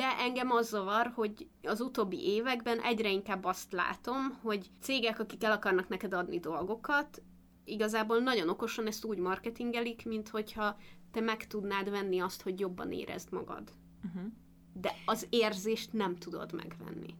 De engem az zavar, hogy az utóbbi években egyre inkább azt látom, hogy cégek, akik el akarnak neked adni dolgokat, igazából nagyon okosan ezt úgy marketingelik, mint hogyha te meg tudnád venni azt, hogy jobban érezd magad. Uh-huh. De az érzést nem tudod megvenni.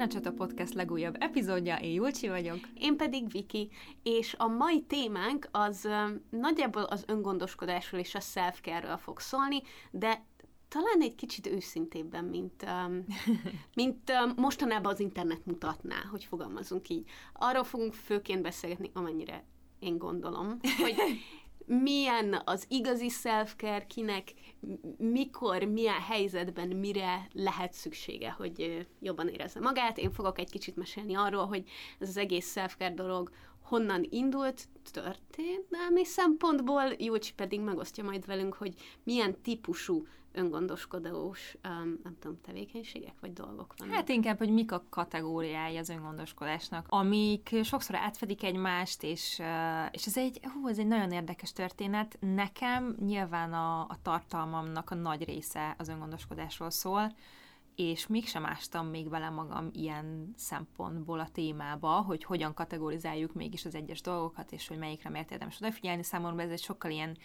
Ez itt a Párnacsata Podcast legújabb epizódja, én Julcsi vagyok. Én pedig Viki, és a mai témánk az nagyjából az öngondoskodásról és a self fog szólni, de talán egy kicsit őszintébben, mint, um, mint um, mostanában az internet mutatná, hogy fogalmazunk így. Arról fogunk főként beszélgetni, amennyire én gondolom, hogy milyen az igazi self kinek mikor, milyen helyzetben mire lehet szüksége, hogy jobban érezze magát. Én fogok egy kicsit mesélni arról, hogy ez az egész self dolog honnan indult, történelmi szempontból, Júcsi pedig megosztja majd velünk, hogy milyen típusú öngondoskodós, um, nem tudom, tevékenységek vagy dolgok vannak. Hát inkább, hogy mik a kategóriái az öngondoskodásnak, amik sokszor átfedik egymást, és, uh, és ez egy, hú, ez egy nagyon érdekes történet. Nekem nyilván a, a tartalmamnak a nagy része az öngondoskodásról szól, és mégsem ástam még bele magam ilyen szempontból a témába, hogy hogyan kategorizáljuk mégis az egyes dolgokat, és hogy melyikre miért érdemes odafigyelni. Számomra ez egy sokkal ilyen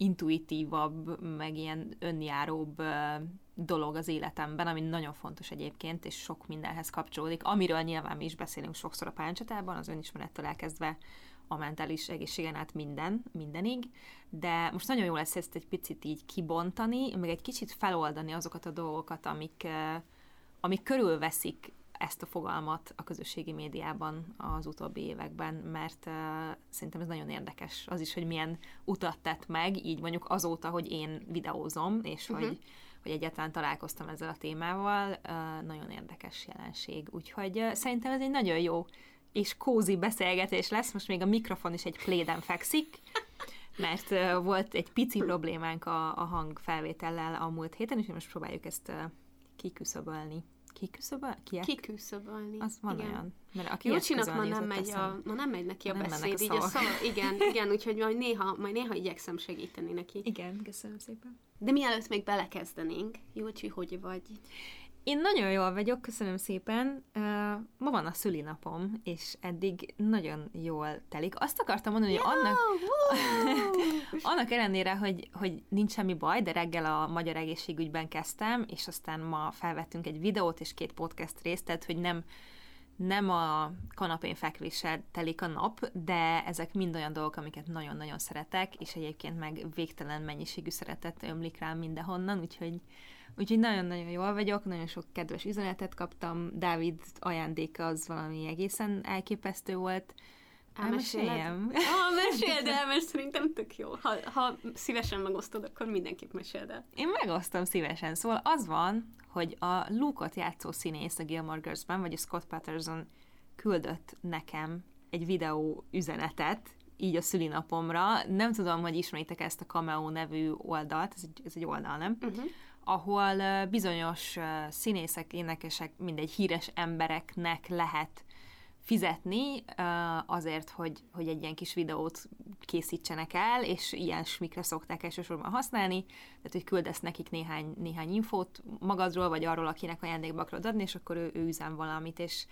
intuitívabb, meg ilyen önjáróbb dolog az életemben, ami nagyon fontos egyébként, és sok mindenhez kapcsolódik, amiről nyilván mi is beszélünk sokszor a páncsatában, az önismerettől elkezdve a mentális egészségen át minden, mindenig, de most nagyon jó lesz ezt egy picit így kibontani, meg egy kicsit feloldani azokat a dolgokat, amik, amik körülveszik ezt a fogalmat a közösségi médiában az utóbbi években, mert uh, szerintem ez nagyon érdekes. Az is, hogy milyen utat tett meg, így mondjuk azóta, hogy én videózom, és uh-huh. hogy, hogy egyáltalán találkoztam ezzel a témával, uh, nagyon érdekes jelenség. Úgyhogy uh, szerintem ez egy nagyon jó és kózi beszélgetés lesz, most még a mikrofon is egy pléden fekszik, mert uh, volt egy pici problémánk a, a hangfelvétellel a múlt héten, és most próbáljuk ezt uh, kiküszöbölni. Kiküszöböl? Kiek? Kiküszöbölni. Az van igen. olyan. Mert aki Jocsinak ma nem, megy a, ma nem megy neki a nem beszéd, a így a szava, igen, igen, úgyhogy majd néha, majd néha igyekszem segíteni neki. Igen, köszönöm szépen. De mielőtt még belekezdenénk, Jócsi, hogy vagy? Én nagyon jól vagyok, köszönöm szépen. Uh, ma van a szülinapom, és eddig nagyon jól telik. Azt akartam mondani, hogy annak, annak ellenére, hogy, hogy nincs semmi baj, de reggel a Magyar Egészségügyben kezdtem, és aztán ma felvettünk egy videót és két podcast részt, tehát hogy nem nem a kanapén fekvéssel telik a nap, de ezek mind olyan dolgok, amiket nagyon-nagyon szeretek, és egyébként meg végtelen mennyiségű szeretet ömlik rám mindenhonnan, úgyhogy Úgyhogy nagyon-nagyon jól vagyok, nagyon sok kedves üzenetet kaptam, Dávid ajándéka az valami egészen elképesztő volt. Elmeséljem? Ah, meséld el, mert szerintem tök jó. Ha, ha szívesen megosztod, akkor mindenképp meséld el. Én megosztom szívesen. Szóval az van, hogy a Luke-ot játszó színész a Gilmore Girls-ben, vagy a Scott Patterson küldött nekem egy videó üzenetet, így a szülinapomra. Nem tudom, hogy ismeritek ezt a Cameo nevű oldalt, ez egy, ez egy oldal, nem? Uh-huh ahol bizonyos színészek, énekesek, mindegy híres embereknek lehet fizetni azért, hogy, hogy egy ilyen kis videót készítsenek el, és ilyen smikre szokták elsősorban használni, tehát hogy küldesz nekik néhány, néhány infót magadról, vagy arról, akinek ajándékba akarod adni, és akkor ő, ő üzem valamit, és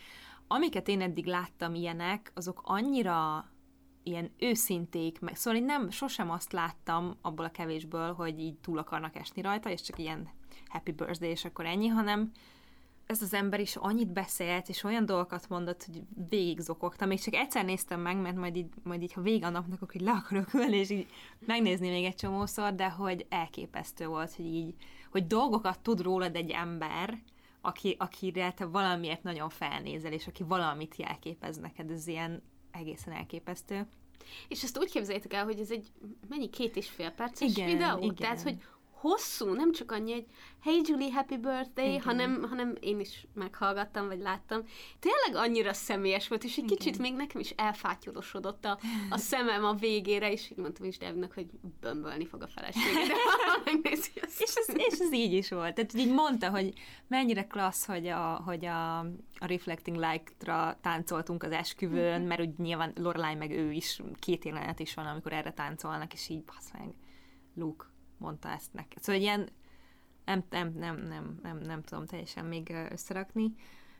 amiket én eddig láttam ilyenek, azok annyira ilyen őszinték, meg szóval én nem, sosem azt láttam abból a kevésből, hogy így túl akarnak esni rajta, és csak ilyen happy birthday, és akkor ennyi, hanem ez az ember is annyit beszélt, és olyan dolgokat mondott, hogy végig zokogtam. Még csak egyszer néztem meg, mert majd így, majd így ha vége a napnak, akkor így le akarok ülni, és így megnézni még egy csomószor, de hogy elképesztő volt, hogy így, hogy dolgokat tud rólad egy ember, aki, akire te valamiért nagyon felnézel, és aki valamit jelképez neked, ez ilyen egészen elképesztő. És ezt úgy képzeljétek el, hogy ez egy mennyi két és fél perces igen, videó? Igen. Tehát, hogy hosszú, nem csak annyi, hogy hey Julie, happy birthday, hanem, hanem én is meghallgattam, vagy láttam. Tényleg annyira személyes volt, és egy Igen. kicsit még nekem is elfátyolosodott a, a szemem a végére, és így mondtam is Devnek, hogy bömbölni fog a felesége, de és, ez, és ez így is volt. Tehát így mondta, hogy mennyire klassz, hogy a, hogy a, a Reflecting Light-ra táncoltunk az esküvőn, mert úgy nyilván Lorelai meg ő is, két jelenet is van, amikor erre táncolnak, és így, basz meg, Luke mondta ezt neked. Szóval ilyen nem, nem, nem, nem, nem, nem tudom teljesen még összerakni.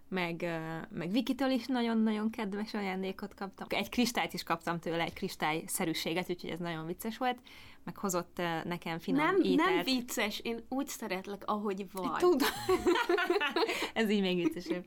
Meg, meg Vikitől is nagyon-nagyon kedves ajándékot kaptam. Egy kristályt is kaptam tőle, egy kristályszerűséget, úgyhogy ez nagyon vicces volt. Meg hozott nekem finom nem, ételt. Nem vicces, én úgy szeretlek, ahogy vagy. Tudom. ez így még viccesebb.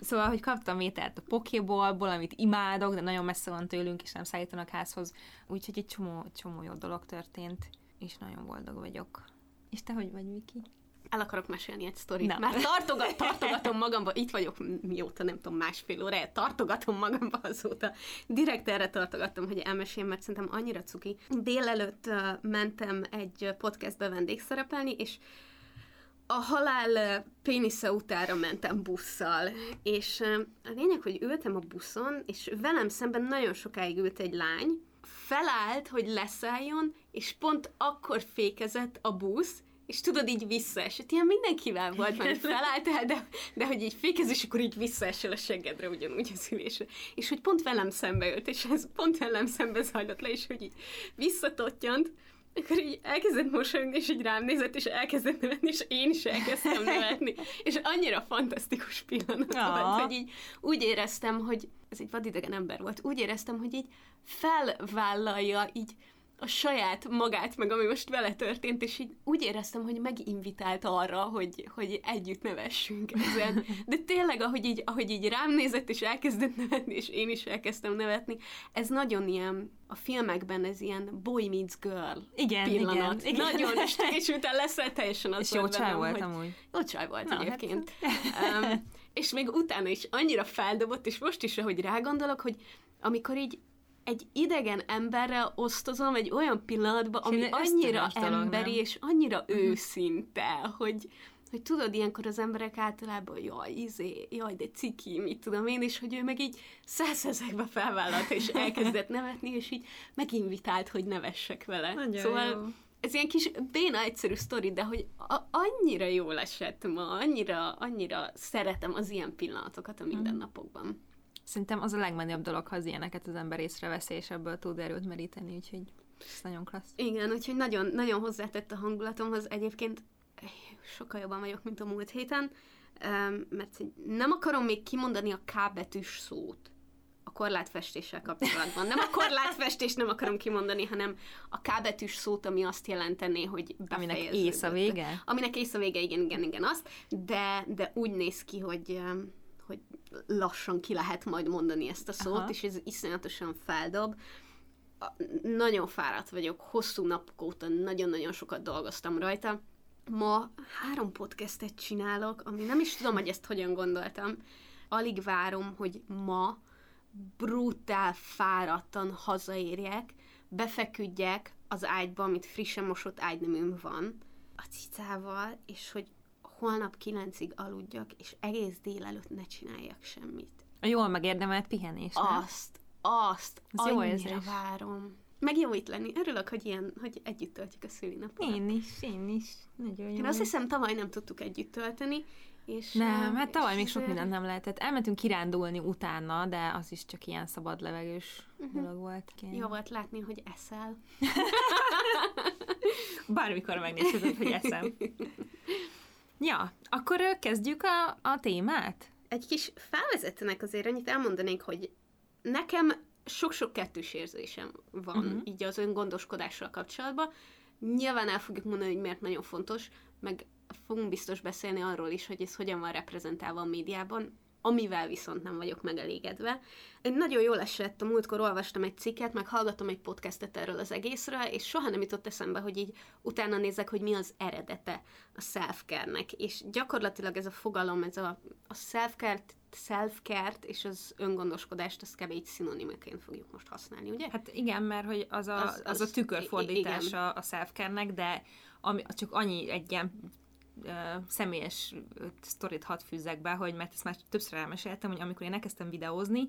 Szóval, hogy kaptam ételt a Pokéballból, amit imádok, de nagyon messze van tőlünk, és nem szállítanak házhoz. Úgyhogy egy csomó, csomó jó dolog történt és nagyon boldog vagyok. És te hogy vagy, Viki? El akarok mesélni egy sztorit. Na. Már tartogat, tartogatom magamba, itt vagyok mióta, nem tudom, másfél órája, tartogatom magamba azóta. Direkt erre tartogattam, hogy elmeséljem, mert szerintem annyira cuki. Délelőtt mentem egy podcastbe vendégszerepelni, és a halál pénisze utára mentem busszal, és a lényeg, hogy ültem a buszon, és velem szemben nagyon sokáig ült egy lány, felállt, hogy leszálljon, és pont akkor fékezett a busz, és tudod, így visszaesett. Ilyen mindenkivel volt, mert felálltál, de, de hogy így fékez, és akkor így visszaesel a seggedre ugyanúgy az ülésre. És hogy pont velem szembe jött, és ez pont velem szembe zajlott le, és hogy így visszatottyant, akkor így elkezdett mosolyogni, és így rám nézett, és elkezdett nevetni, és én is elkezdtem nevetni. És annyira fantasztikus pillanat volt, hogy így úgy éreztem, hogy ez egy vadidegen ember volt, úgy éreztem, hogy így felvállalja így a saját magát, meg ami most vele történt, és így úgy éreztem, hogy meginvitált arra, hogy, hogy együtt nevessünk ezen. De tényleg, ahogy így, ahogy így rám nézett, és elkezdett nevetni, és én is elkezdtem nevetni, ez nagyon ilyen, a filmekben ez ilyen boy meets girl igen, pillanat. Igen, igen. Nagyon, és, és utána lesz teljesen az És jó csaj volt amúgy. Jó csaj volt Na, egyébként. Hát. Um, és még utána is annyira feldobott, és most is, ahogy rágondolok, hogy amikor így egy idegen emberrel osztozom egy olyan pillanatban, ami annyira emberi dolog, és annyira uh-huh. őszinte, hogy, hogy tudod, ilyenkor az emberek általában, jaj, izé, jaj, de ciki, mit tudom én, és hogy ő meg így százezekbe felvállalta, és elkezdett nevetni, és így meginvitált, hogy nevessek vele. Nagyon szóval jó. ez ilyen kis béna egyszerű sztori, de hogy a- annyira jól esett ma, annyira, annyira szeretem az ilyen pillanatokat a mhm. mindennapokban. Szerintem az a legmenőbb dolog, ha az ilyeneket az ember észreveszi, és ebből tud erőt meríteni, úgyhogy ez nagyon klassz. Igen, úgyhogy nagyon, nagyon hozzátett a hangulatomhoz. Egyébként sokkal jobban vagyok, mint a múlt héten, mert nem akarom még kimondani a K betűs szót a korlátfestéssel kapcsolatban. Nem a korlátfestés nem akarom kimondani, hanem a K betűs szót, ami azt jelentené, hogy Aminek ész a vége? Aminek ész a vége, igen, igen, igen, azt. De, de úgy néz ki, hogy hogy lassan ki lehet majd mondani ezt a szót, Aha. és ez iszonyatosan feldob. Nagyon fáradt vagyok, hosszú napok óta nagyon-nagyon sokat dolgoztam rajta. Ma három podcastet csinálok, ami nem is tudom, hogy ezt hogyan gondoltam. Alig várom, hogy ma brutál fáradtan hazaérjek, befeküdjek az ágyba, amit frissen mosott ágyneműm van, a cicával, és hogy holnap kilencig aludjak, és egész délelőtt ne csináljak semmit. A jól megérdemelt pihenés, nem? Azt, azt, Ez annyira jó várom. Meg jó itt lenni. Örülök, hogy ilyen, hogy együtt töltjük a szülinapot. Én is, én is. Nagyon jó. Én azt hiszem, tavaly nem tudtuk együtt tölteni, és, nem, hát tavaly még sok mindent nem lehetett. Elmentünk kirándulni utána, de az is csak ilyen szabad levegős uh-huh. dolog volt. Kén. Jó volt látni, hogy eszel. Bármikor megnézheted, hogy eszem. Ja, akkor kezdjük a, a témát? Egy kis felvezetőnek azért annyit elmondanék, hogy nekem sok-sok kettős érzésem van uh-huh. így az öngondoskodással kapcsolatban. Nyilván el fogjuk mondani, hogy miért nagyon fontos, meg fogunk biztos beszélni arról is, hogy ez hogyan van reprezentálva a médiában, amivel viszont nem vagyok megelégedve. Nagyon jól esett, a múltkor olvastam egy cikket, meg hallgattam egy podcastet erről az egészről, és soha nem jutott eszembe, hogy így utána nézek, hogy mi az eredete a self nek És gyakorlatilag ez a fogalom, ez a, a self self-care-t és az öngondoskodást azt kb. egy szinonimaként fogjuk most használni, ugye? Hát igen, mert hogy az a, az, az, az a tükörfordítása a self de ami, csak annyi egy ilyen uh, személyes sztorit hadd fűzzek be, hogy mert ezt már többször elmeséltem, hogy amikor én elkezdtem videózni,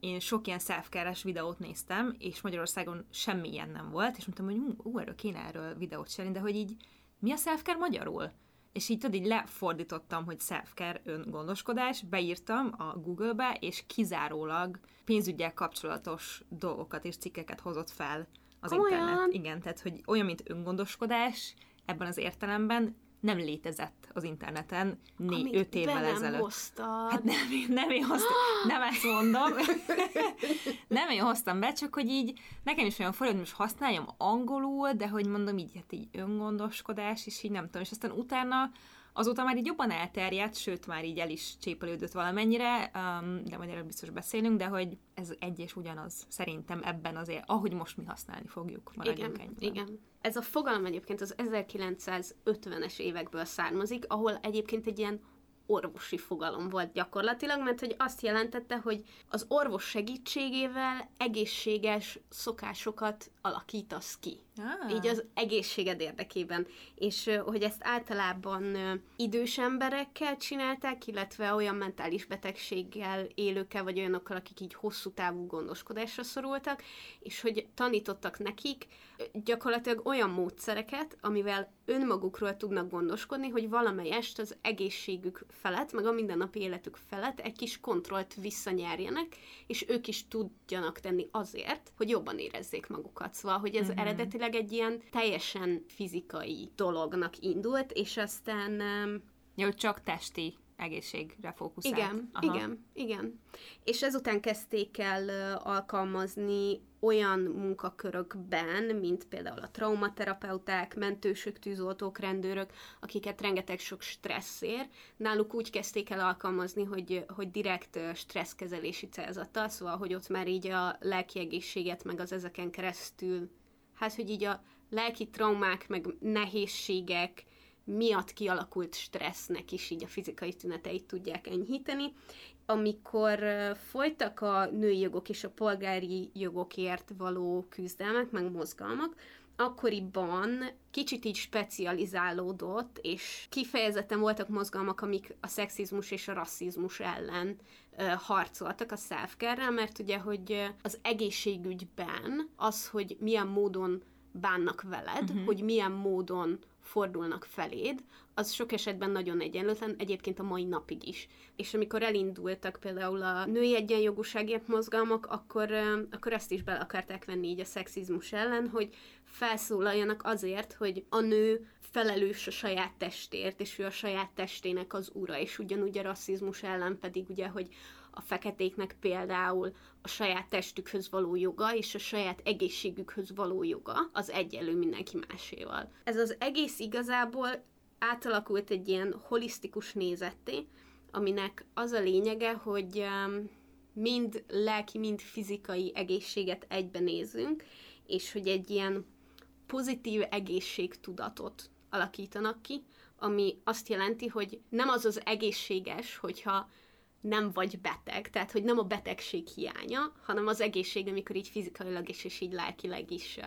én sok ilyen self videót néztem, és Magyarországon semmi ilyen nem volt, és mondtam, hogy ú, erről kéne erről videót csinálni, de hogy így mi a self magyarul? és így tudod, így lefordítottam, hogy self-care öngondoskodás, beírtam a Google-be, és kizárólag pénzügyel kapcsolatos dolgokat és cikkeket hozott fel az Olyan. internet. Igen, tehát, hogy olyan, mint öngondoskodás, ebben az értelemben nem létezett az interneten né- öt évvel nem ezelőtt. Hoztad. Hát nem, nem én hoztam, nem ezt mondom. nem én hoztam be, csak hogy így nekem is olyan forró, hogy most használjam angolul, de hogy mondom így, hát így öngondoskodás, és így nem tudom, és aztán utána Azóta már így jobban elterjedt, sőt már így el is csépelődött valamennyire, um, de majd erről biztos beszélünk, de hogy ez egy és ugyanaz szerintem ebben azért, ahogy most mi használni fogjuk. Igen, ennyiben. igen. Ez a fogalom egyébként az 1950-es évekből származik, ahol egyébként egy ilyen orvosi fogalom volt gyakorlatilag, mert hogy azt jelentette, hogy az orvos segítségével egészséges szokásokat alakítasz ki. Ah. Így az egészséged érdekében. És hogy ezt általában idős emberekkel csinálták, illetve olyan mentális betegséggel élőkkel, vagy olyanokkal, akik így hosszú távú gondoskodásra szorultak, és hogy tanítottak nekik gyakorlatilag olyan módszereket, amivel önmagukról tudnak gondoskodni, hogy valamelyest az egészségük felett, meg a mindennapi életük felett egy kis kontrollt visszanyerjenek, és ők is tudjanak tenni azért, hogy jobban érezzék magukat. Szóval, hogy ez mm-hmm. eredetileg egy ilyen teljesen fizikai dolognak indult, és aztán... Jó, csak testi egészségre fókuszált. Igen, Aha. igen, igen. És ezután kezdték el alkalmazni olyan munkakörökben, mint például a traumaterapeuták, mentősök, tűzoltók, rendőrök, akiket rengeteg sok stressz ér. Náluk úgy kezdték el alkalmazni, hogy, hogy direkt stresszkezelési célzattal, szóval, hogy ott már így a lelki egészséget, meg az ezeken keresztül, hát, hogy így a lelki traumák, meg nehézségek, miatt kialakult stressznek is így a fizikai tüneteit tudják enyhíteni. Amikor folytak a női jogok és a polgári jogokért való küzdelmek, meg mozgalmak, akkoriban kicsit így specializálódott, és kifejezetten voltak mozgalmak, amik a szexizmus és a rasszizmus ellen uh, harcoltak a self mert ugye, hogy az egészségügyben az, hogy milyen módon bánnak veled, uh-huh. hogy milyen módon fordulnak feléd, az sok esetben nagyon egyenlőtlen, egyébként a mai napig is. És amikor elindultak például a női egyenjogúságért mozgalmak, akkor, akkor ezt is bele akarták venni így a szexizmus ellen, hogy felszólaljanak azért, hogy a nő felelős a saját testért, és ő a saját testének az ura, és ugyanúgy a rasszizmus ellen pedig ugye, hogy a feketéknek például a saját testükhöz való joga és a saját egészségükhöz való joga az egyenlő mindenki máséval. Ez az egész igazából átalakult egy ilyen holisztikus nézetté, aminek az a lényege, hogy um, mind lelki, mind fizikai egészséget egyben nézünk, és hogy egy ilyen pozitív egészségtudatot alakítanak ki, ami azt jelenti, hogy nem az az egészséges, hogyha nem vagy beteg, tehát hogy nem a betegség hiánya, hanem az egészség, amikor így fizikailag is, és így lelkileg is,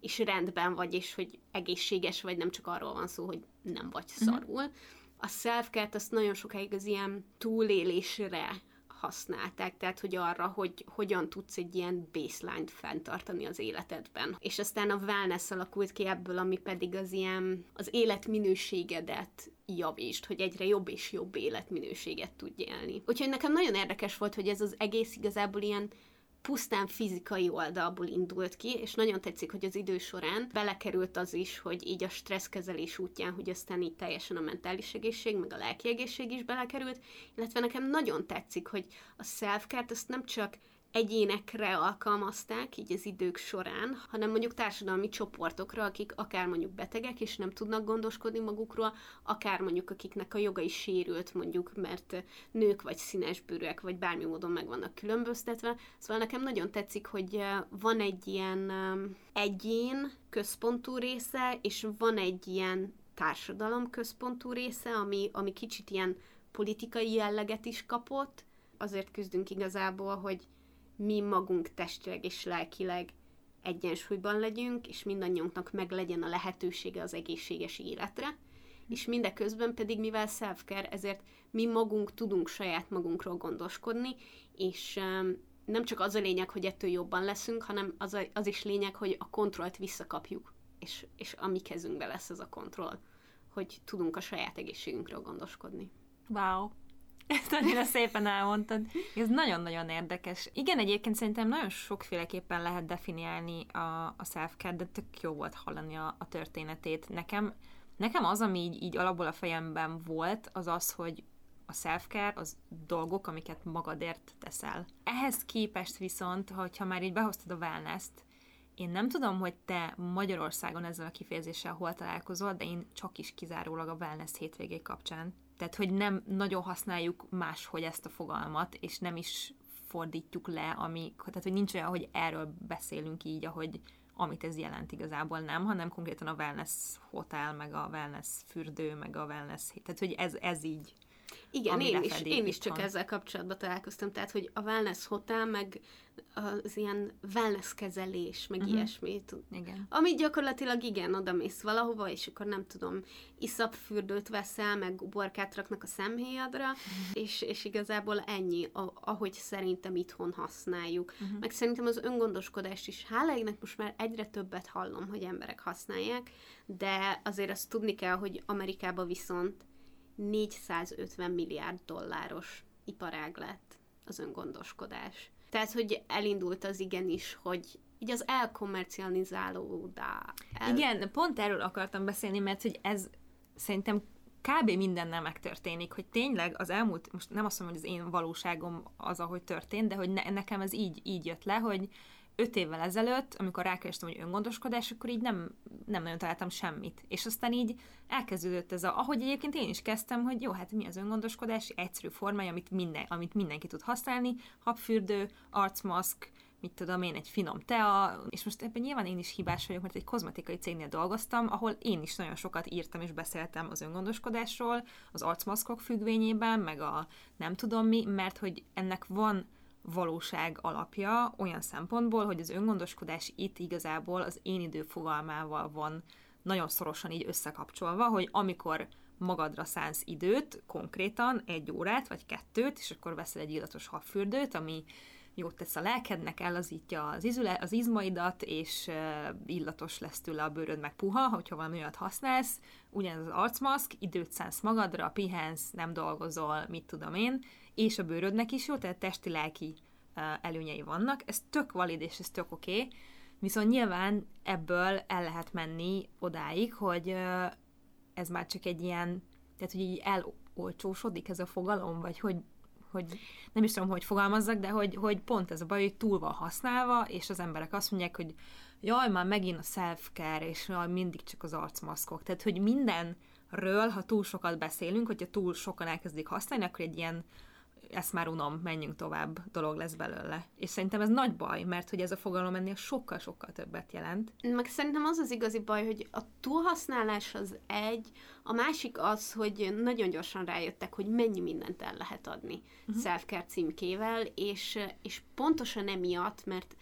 is rendben vagy, és hogy egészséges vagy, nem csak arról van szó, hogy nem vagy mhm. szarul. Uh-huh. A self azt nagyon sokáig az ilyen túlélésre használták, tehát hogy arra, hogy hogyan tudsz egy ilyen baseline-t fenntartani az életedben. És aztán a wellness alakult ki ebből, ami pedig az ilyen az életminőségedet javítsd, hogy egyre jobb és jobb életminőséget tudj élni. Úgyhogy nekem nagyon érdekes volt, hogy ez az egész igazából ilyen pusztán fizikai oldalból indult ki, és nagyon tetszik, hogy az idő során belekerült az is, hogy így a stresszkezelés útján, hogy aztán így teljesen a mentális egészség, meg a lelki egészség is belekerült, illetve nekem nagyon tetszik, hogy a self azt nem csak egyénekre alkalmazták így az idők során, hanem mondjuk társadalmi csoportokra, akik akár mondjuk betegek és nem tudnak gondoskodni magukról, akár mondjuk akiknek a joga is sérült mondjuk, mert nők vagy színesbőrűek, vagy bármi módon meg vannak különböztetve. Szóval nekem nagyon tetszik, hogy van egy ilyen egyén központú része, és van egy ilyen társadalom központú része, ami, ami kicsit ilyen politikai jelleget is kapott, azért küzdünk igazából, hogy mi magunk testileg és lelkileg egyensúlyban legyünk, és mindannyiunknak meg legyen a lehetősége az egészséges életre, és mindeközben pedig, mivel self ezért mi magunk tudunk saját magunkról gondoskodni, és um, nem csak az a lényeg, hogy ettől jobban leszünk, hanem az, a, az is lényeg, hogy a kontrollt visszakapjuk, és, és a mi kezünkbe lesz ez a kontroll, hogy tudunk a saját egészségünkről gondoskodni. Wow! Ezt annyira szépen elmondtad. Ez nagyon-nagyon érdekes. Igen, egyébként szerintem nagyon sokféleképpen lehet definiálni a, a self de tök jó volt hallani a, a történetét. Nekem, nekem az, ami így, így alapból a fejemben volt, az az, hogy a self-care az dolgok, amiket magadért teszel. Ehhez képest viszont, hogyha már így behoztad a wellness-t, én nem tudom, hogy te Magyarországon ezzel a kifejezéssel hol találkozol, de én csak is kizárólag a wellness hétvégé kapcsán. Tehát, hogy nem nagyon használjuk máshogy ezt a fogalmat, és nem is fordítjuk le, ami, tehát, hogy nincs olyan, hogy erről beszélünk így, ahogy amit ez jelent igazából nem, hanem konkrétan a wellness hotel, meg a wellness fürdő, meg a wellness, tehát hogy ez, ez így igen, én is, én is csak ezzel kapcsolatban találkoztam, tehát, hogy a wellness hotel, meg az ilyen wellness kezelés, meg uh-huh. ilyesmi. Igen. Ami gyakorlatilag igen, oda mész valahova, és akkor nem tudom, iszapfürdőt veszel, meg uborkát raknak a szemhéjadra, uh-huh. és, és igazából ennyi, ahogy szerintem itthon használjuk. Uh-huh. Meg szerintem az öngondoskodást is, hála égnek most már egyre többet hallom, hogy emberek használják, de azért azt tudni kell, hogy Amerikában viszont 450 milliárd dolláros iparág lett az öngondoskodás. Tehát, hogy elindult az igenis, hogy így az elkommercializálódá. El... Igen, pont erről akartam beszélni, mert hogy ez szerintem kb. mindennel megtörténik, hogy tényleg az elmúlt, most nem azt mondom, hogy az én valóságom az, ahogy történt, de hogy ne, nekem ez így, így jött le, hogy öt évvel ezelőtt, amikor rákerestem, hogy öngondoskodás, akkor így nem, nem nagyon találtam semmit. És aztán így elkezdődött ez a, ahogy egyébként én is kezdtem, hogy jó, hát mi az öngondoskodás, egyszerű formája, amit, minden, amit mindenki tud használni, habfürdő, arcmaszk, mit tudom én, egy finom tea, és most ebben nyilván én is hibás vagyok, mert egy kozmetikai cégnél dolgoztam, ahol én is nagyon sokat írtam és beszéltem az öngondoskodásról, az arcmaszkok függvényében, meg a nem tudom mi, mert hogy ennek van valóság alapja olyan szempontból, hogy az öngondoskodás itt igazából az én idő fogalmával van nagyon szorosan így összekapcsolva, hogy amikor magadra szánsz időt, konkrétan egy órát vagy kettőt, és akkor veszel egy illatos habfürdőt, ami jót tesz a lelkednek, ellazítja az, izüle, az izmaidat, és illatos lesz tőle a bőröd, meg puha, hogyha valami olyat használsz. Ugyanez az arcmaszk, időt szánsz magadra, pihensz, nem dolgozol, mit tudom én, és a bőrödnek is jó, tehát testi-lelki előnyei vannak. Ez tök valid, és ez tök oké, okay. viszont nyilván ebből el lehet menni odáig, hogy ez már csak egy ilyen, tehát hogy így elolcsósodik ez a fogalom, vagy hogy, hogy nem is tudom, hogy fogalmazzak, de hogy, hogy pont ez a baj, hogy túl van használva, és az emberek azt mondják, hogy jaj, már megint a self-care, és jaj, mindig csak az arcmaszkok. Tehát, hogy mindenről, ha túl sokat beszélünk, hogyha túl sokan elkezdik használni, akkor egy ilyen ezt már unom, menjünk tovább, dolog lesz belőle. És szerintem ez nagy baj, mert hogy ez a fogalom ennél sokkal-sokkal többet jelent. Meg szerintem az az igazi baj, hogy a túlhasználás az egy, a másik az, hogy nagyon gyorsan rájöttek, hogy mennyi mindent el lehet adni uh-huh. self-care címkével, és, és pontosan emiatt, mert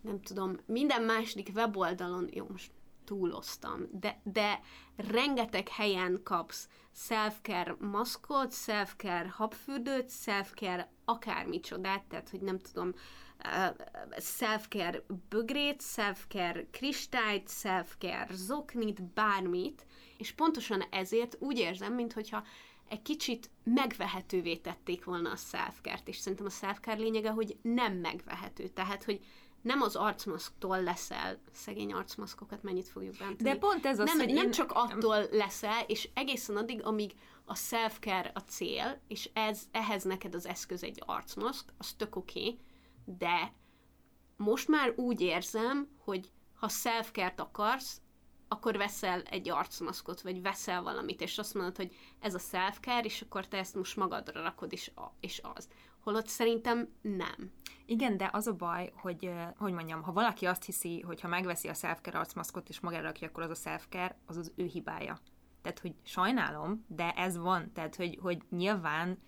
nem tudom, minden második weboldalon, jó, most túloztam, de, de rengeteg helyen kapsz self-care maszkot, self-care habfürdőt, self-care akármicsodát, tehát, hogy nem tudom, self-care bögrét, self-care kristályt, self-care zoknit, bármit, és pontosan ezért úgy érzem, mintha egy kicsit megvehetővé tették volna a self és szerintem a self lényege, hogy nem megvehető, tehát, hogy nem az arcmaszktól leszel, szegény arcmaszkokat mennyit fogjuk bántani. De pont ez az, nem, hogy nem én... csak attól leszel, és egészen addig, amíg a self-care a cél, és ez, ehhez neked az eszköz egy arcmaszk, az tök oké, okay, de most már úgy érzem, hogy ha self akarsz, akkor veszel egy arcmaszkot, vagy veszel valamit, és azt mondod, hogy ez a self és akkor te ezt most magadra rakod, és, és az holott szerintem nem. Igen, de az a baj, hogy, hogy mondjam, ha valaki azt hiszi, hogy ha megveszi a self-care arcmaszkot és magára rakja, akkor az a self az az ő hibája. Tehát, hogy sajnálom, de ez van. Tehát, hogy, hogy nyilván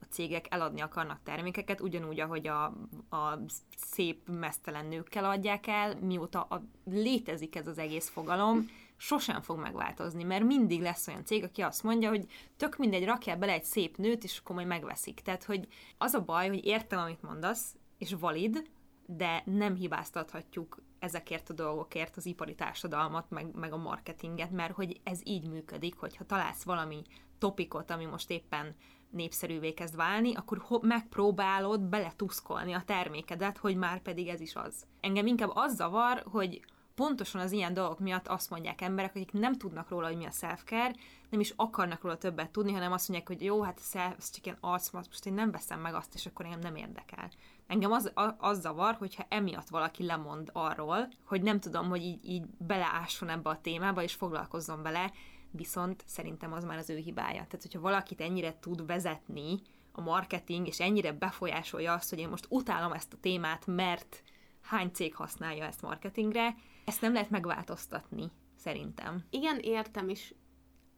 a cégek eladni akarnak termékeket, ugyanúgy, ahogy a, a szép mesztelen nőkkel adják el, mióta a, létezik ez az egész fogalom, sosem fog megváltozni, mert mindig lesz olyan cég, aki azt mondja, hogy tök mindegy, rakjál bele egy szép nőt, és akkor majd megveszik. Tehát, hogy az a baj, hogy értem, amit mondasz, és valid, de nem hibáztathatjuk ezekért a dolgokért az ipari társadalmat, meg, meg a marketinget, mert hogy ez így működik, hogyha találsz valami topikot, ami most éppen népszerűvé kezd válni, akkor ho- megpróbálod beletuszkolni a termékedet, hogy már pedig ez is az. Engem inkább az zavar, hogy pontosan az ilyen dolgok miatt azt mondják emberek, akik nem tudnak róla, hogy mi a self-care, nem is akarnak róla többet tudni, hanem azt mondják, hogy jó, hát ez csak ilyen arc, most én nem veszem meg azt, és akkor engem nem érdekel. Engem az, az zavar, hogyha emiatt valaki lemond arról, hogy nem tudom, hogy így, így beleásson ebbe a témába, és foglalkozzon vele, viszont szerintem az már az ő hibája. Tehát, hogyha valakit ennyire tud vezetni a marketing, és ennyire befolyásolja azt, hogy én most utálom ezt a témát, mert hány cég használja ezt marketingre, ezt nem lehet megváltoztatni, szerintem. Igen, értem, és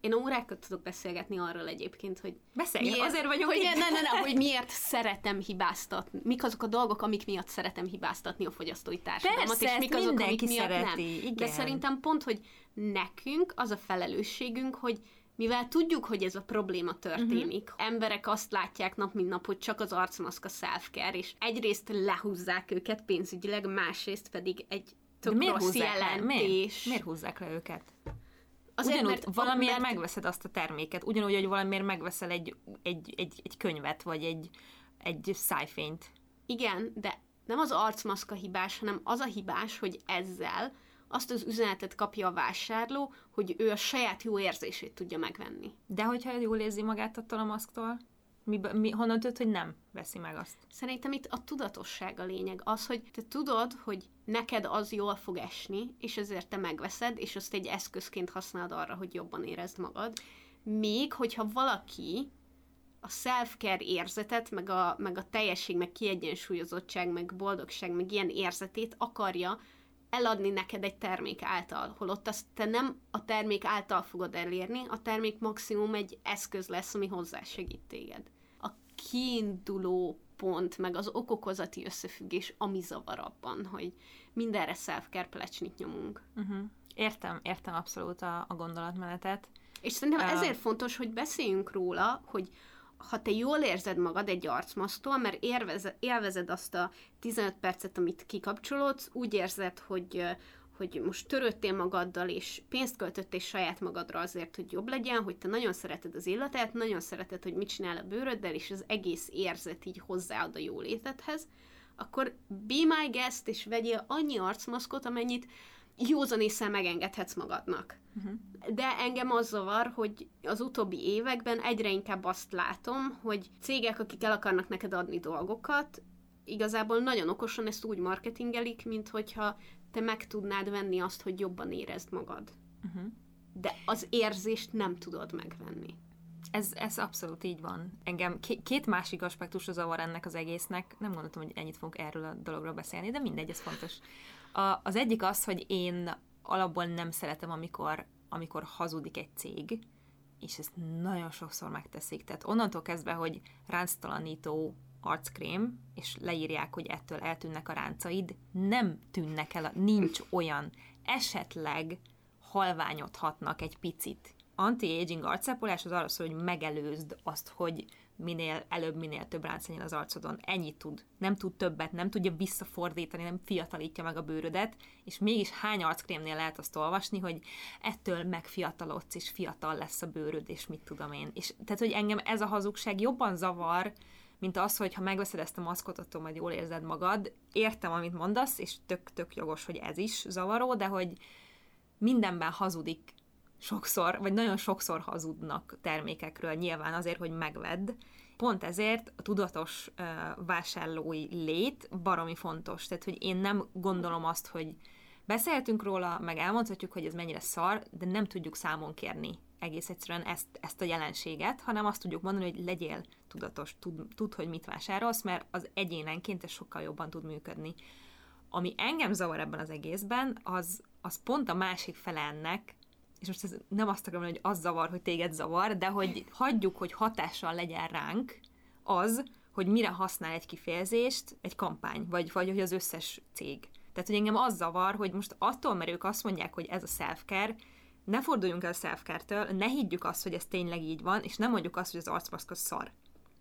én órákat tudok beszélgetni arról egyébként, hogy... Beszélj, miért, azért vagyok hogy, ne, ne, ne, hogy miért szeretem hibáztatni. Mik azok a dolgok, amik miatt szeretem hibáztatni a fogyasztói társadalmat, Persze, és mik azok, amik miatt szereti, nem. Igen. De szerintem pont, hogy nekünk az a felelősségünk, hogy mivel tudjuk, hogy ez a probléma történik, uh-huh. emberek azt látják nap mint nap, hogy csak az arcmaszk a self és egyrészt lehúzzák őket pénzügyileg, másrészt pedig egy tök miért rossz jelentés. Le? Miért? miért húzzák le őket? Azért, ugyanúgy mert, valamiért mert... megveszed azt a terméket, ugyanúgy, hogy valamiért megveszel egy, egy, egy, egy könyvet, vagy egy, egy szájfényt. Igen, de nem az arcmaszka hibás, hanem az a hibás, hogy ezzel azt az üzenetet kapja a vásárló, hogy ő a saját jó érzését tudja megvenni. De hogyha jól érzi magát attól a maszktól? Mi, mi, honnan tudod, hogy nem veszi meg azt? Szerintem itt a tudatosság a lényeg. Az, hogy te tudod, hogy neked az jól fog esni, és ezért te megveszed, és azt egy eszközként használod arra, hogy jobban érezd magad. Még, hogyha valaki a self-care érzetet, meg a, meg a teljesség, meg kiegyensúlyozottság, meg boldogság, meg ilyen érzetét akarja eladni neked egy termék által, holott azt te nem a termék által fogod elérni, a termék maximum egy eszköz lesz, ami hozzásegít téged. A kiinduló pont, meg az okokozati összefüggés, ami zavar abban, hogy mindenre self-care plecsnit nyomunk. Uh-huh. Értem, értem abszolút a, a gondolatmenetet. És szerintem uh, ezért fontos, hogy beszéljünk róla, hogy ha te jól érzed magad egy arcmasztól, mert érveze, élvezed azt a 15 percet, amit kikapcsolódsz, úgy érzed, hogy, hogy most törődtél magaddal, és pénzt költöttél saját magadra azért, hogy jobb legyen, hogy te nagyon szereted az életet, nagyon szereted, hogy mit csinál a bőröddel, és az egész érzet így hozzáad a jólétedhez, akkor be my guest, és vegyél annyi arcmaszkot, amennyit józan észre megengedhetsz magadnak. Uh-huh. De engem az zavar, hogy az utóbbi években egyre inkább azt látom, hogy cégek, akik el akarnak neked adni dolgokat, igazából nagyon okosan ezt úgy marketingelik, mint hogyha te meg tudnád venni azt, hogy jobban érezd magad. Uh-huh. De az érzést nem tudod megvenni. Ez, ez abszolút így van. Engem két másik aspektus zavar ennek az egésznek. Nem gondoltam, hogy ennyit fogunk erről a dologról beszélni, de mindegy, ez fontos. A, az egyik az, hogy én alapból nem szeretem, amikor, amikor hazudik egy cég, és ezt nagyon sokszor megteszik. Tehát onnantól kezdve, hogy ránctalanító arckrém, és leírják, hogy ettől eltűnnek a ráncaid, nem tűnnek el, nincs olyan. Esetleg halványodhatnak egy picit. Anti-aging arcápolás az arra szól, hogy megelőzd azt, hogy minél előbb, minél több ránc legyen az arcodon. Ennyit tud. Nem tud többet, nem tudja visszafordítani, nem fiatalítja meg a bőrödet, és mégis hány arckrémnél lehet azt olvasni, hogy ettől megfiatalodsz, és fiatal lesz a bőröd, és mit tudom én. És tehát, hogy engem ez a hazugság jobban zavar, mint az, hogy ha megveszed ezt a maszkot, attól majd jól érzed magad. Értem, amit mondasz, és tök-tök jogos, hogy ez is zavaró, de hogy mindenben hazudik sokszor, vagy nagyon sokszor hazudnak termékekről, nyilván azért, hogy megvedd. Pont ezért a tudatos uh, vásárlói lét baromi fontos. Tehát, hogy én nem gondolom azt, hogy beszéltünk róla, meg elmondhatjuk, hogy ez mennyire szar, de nem tudjuk számon kérni egész egyszerűen ezt, ezt a jelenséget, hanem azt tudjuk mondani, hogy legyél tudatos, tud, tud, hogy mit vásárolsz, mert az egyénenként ez sokkal jobban tud működni. Ami engem zavar ebben az egészben, az, az pont a másik fele ennek, és most ez nem azt akarom, hogy az zavar, hogy téged zavar, de hogy hagyjuk, hogy hatással legyen ránk az, hogy mire használ egy kifejezést egy kampány, vagy, vagy hogy az összes cég. Tehát, hogy engem az zavar, hogy most attól, mert ők azt mondják, hogy ez a self-care, ne forduljunk el self ne higgyük azt, hogy ez tényleg így van, és nem mondjuk azt, hogy az arcmaszk az szar.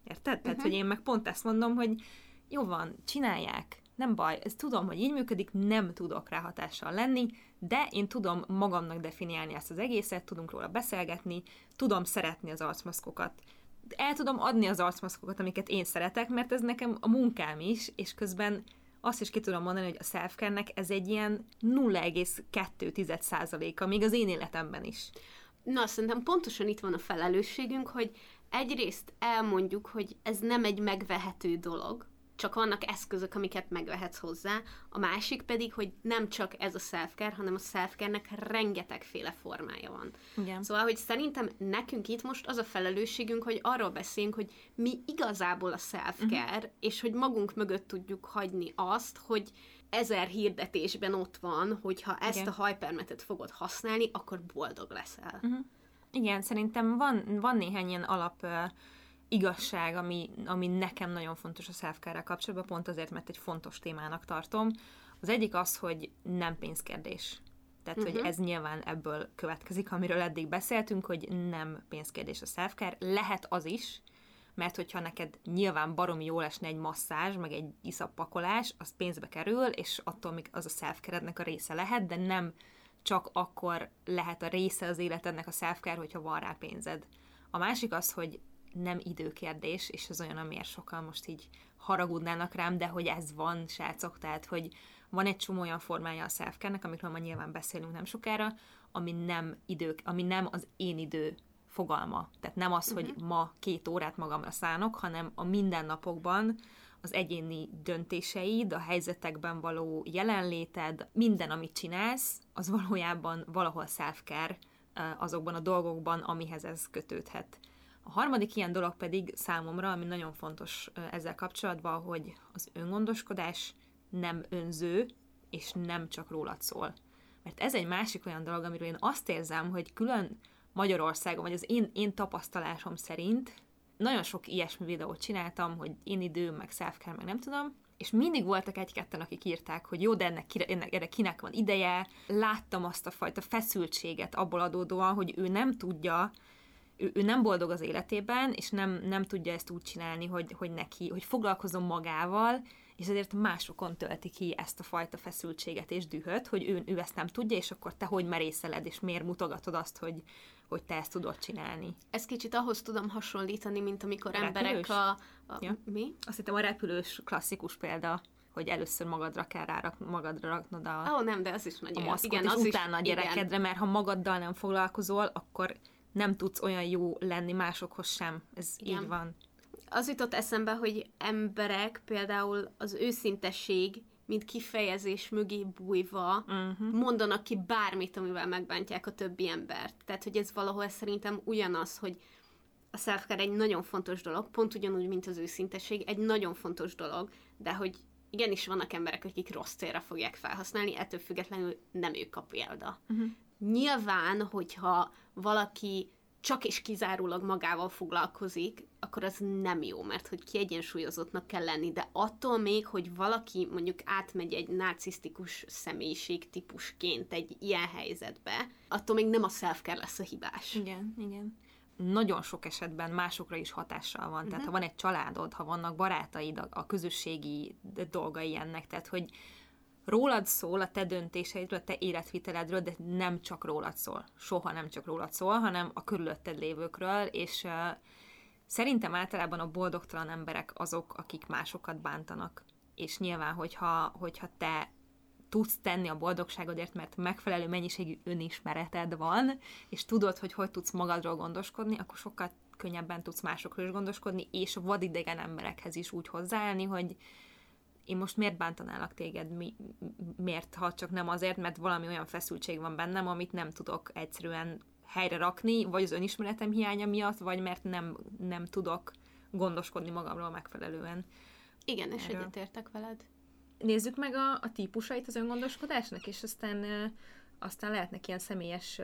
Érted? Tehát, uh-huh. hogy én meg pont ezt mondom, hogy jó van, csinálják, nem baj, ez tudom, hogy így működik, nem tudok rá hatással lenni, de én tudom magamnak definiálni ezt az egészet, tudunk róla beszélgetni, tudom szeretni az arcmaszkokat, el tudom adni az arcmaszkokat, amiket én szeretek, mert ez nekem a munkám is, és közben azt is ki tudom mondani, hogy a self ez egy ilyen 0,2%-a, még az én életemben is. Na, szerintem pontosan itt van a felelősségünk, hogy egyrészt elmondjuk, hogy ez nem egy megvehető dolog, csak vannak eszközök, amiket megvehetsz hozzá, a másik pedig, hogy nem csak ez a self hanem a self rengetegféle formája van. Igen. Szóval, hogy szerintem nekünk itt most az a felelősségünk, hogy arról beszéljünk, hogy mi igazából a self uh-huh. és hogy magunk mögött tudjuk hagyni azt, hogy ezer hirdetésben ott van, hogy ha ezt Igen. a hajpermetet fogod használni, akkor boldog leszel. Uh-huh. Igen, szerintem van, van néhány ilyen alap uh, igazság, ami, ami nekem nagyon fontos a self kapcsolatban, pont azért, mert egy fontos témának tartom. Az egyik az, hogy nem pénzkérdés. Tehát, uh-huh. hogy mhm. ez nyilván ebből következik, amiről eddig beszéltünk, hogy nem pénzkérdés a self Lehet az is, mert hogyha neked nyilván baromi jól esne egy masszázs, meg egy iszappakolás, az pénzbe kerül, és attól még az a self a része lehet, de nem csak akkor lehet a része az életednek a self hogyha van rá pénzed. A másik az, hogy nem időkérdés, és ez olyan, amiért sokan most így haragudnának rám, de hogy ez van, srácok, tehát, hogy van egy csomó olyan formája a self amikről ma nyilván beszélünk nem sokára, ami nem idő, ami nem az én idő fogalma. Tehát nem az, uh-huh. hogy mhm. ma két órát magamra szánok, hanem a mindennapokban az egyéni döntéseid, a helyzetekben való jelenléted, minden, amit csinálsz, az valójában valahol self azokban a dolgokban, amihez ez kötődhet. A harmadik ilyen dolog pedig számomra, ami nagyon fontos ezzel kapcsolatban, hogy az öngondoskodás nem önző, és nem csak rólad szól. Mert ez egy másik olyan dolog, amiről én azt érzem, hogy külön Magyarországon, vagy az én, én tapasztalásom szerint nagyon sok ilyesmi videót csináltam, hogy én idő, meg self meg nem tudom, és mindig voltak egy-ketten, akik írták, hogy jó, de ennek, ennek erre kinek van ideje. Láttam azt a fajta feszültséget abból adódóan, hogy ő nem tudja ő, ő nem boldog az életében, és nem, nem tudja ezt úgy csinálni, hogy, hogy neki, hogy foglalkozom magával, és ezért másokon tölti ki ezt a fajta feszültséget és dühöt, hogy ő, ő ezt nem tudja, és akkor te hogy merészeled, és miért mutogatod azt, hogy, hogy te ezt tudod csinálni. Ez kicsit ahhoz tudom hasonlítani, mint amikor a emberek a... a ja. Mi? Azt hittem a repülős klasszikus példa hogy először magadra kell rárak, magadra raknod a, oh, nem, de az is nagyon a maszkot, igen, és az utána is, a gyerekedre, igen. mert ha magaddal nem foglalkozol, akkor nem tudsz olyan jó lenni másokhoz sem. Ez Igen. így van. Az jutott eszembe, hogy emberek például az őszintesség, mint kifejezés mögé bújva uh-huh. mondanak ki bármit, amivel megbántják a többi embert. Tehát, hogy ez valahol szerintem ugyanaz, hogy a self egy nagyon fontos dolog, pont ugyanúgy, mint az őszintesség, egy nagyon fontos dolog, de hogy igenis vannak emberek, akik rossz célra fogják felhasználni, ettől függetlenül nem ők a példa. Uh-huh. Nyilván, hogyha valaki csak és kizárólag magával foglalkozik, akkor az nem jó, mert hogy kiegyensúlyozottnak kell lenni, de attól még, hogy valaki mondjuk átmegy egy narcisztikus személyiség típusként egy ilyen helyzetbe, attól még nem a self lesz a hibás. Igen, igen. Nagyon sok esetben másokra is hatással van. Uh-huh. Tehát mhm. ha van egy családod, ha vannak barátaid, a, a közösségi dolgai ennek, tehát hogy rólad szól, a te döntéseidről, a te életviteledről, de nem csak rólad szól. Soha nem csak rólad szól, hanem a körülötted lévőkről, és uh, szerintem általában a boldogtalan emberek azok, akik másokat bántanak. És nyilván, hogyha, hogyha te tudsz tenni a boldogságodért, mert megfelelő mennyiségű önismereted van, és tudod, hogy hogy tudsz magadról gondoskodni, akkor sokkal könnyebben tudsz másokról is gondoskodni, és vadidegen emberekhez is úgy hozzáállni, hogy, én most miért bántanálak téged, mi, miért, ha csak nem azért, mert valami olyan feszültség van bennem, amit nem tudok egyszerűen helyre rakni, vagy az önismeretem hiánya miatt, vagy mert nem, nem tudok gondoskodni magamról megfelelően. Igen, és egyetértek veled. Nézzük meg a, a típusait az öngondoskodásnak, és aztán aztán lehetnek ilyen személyes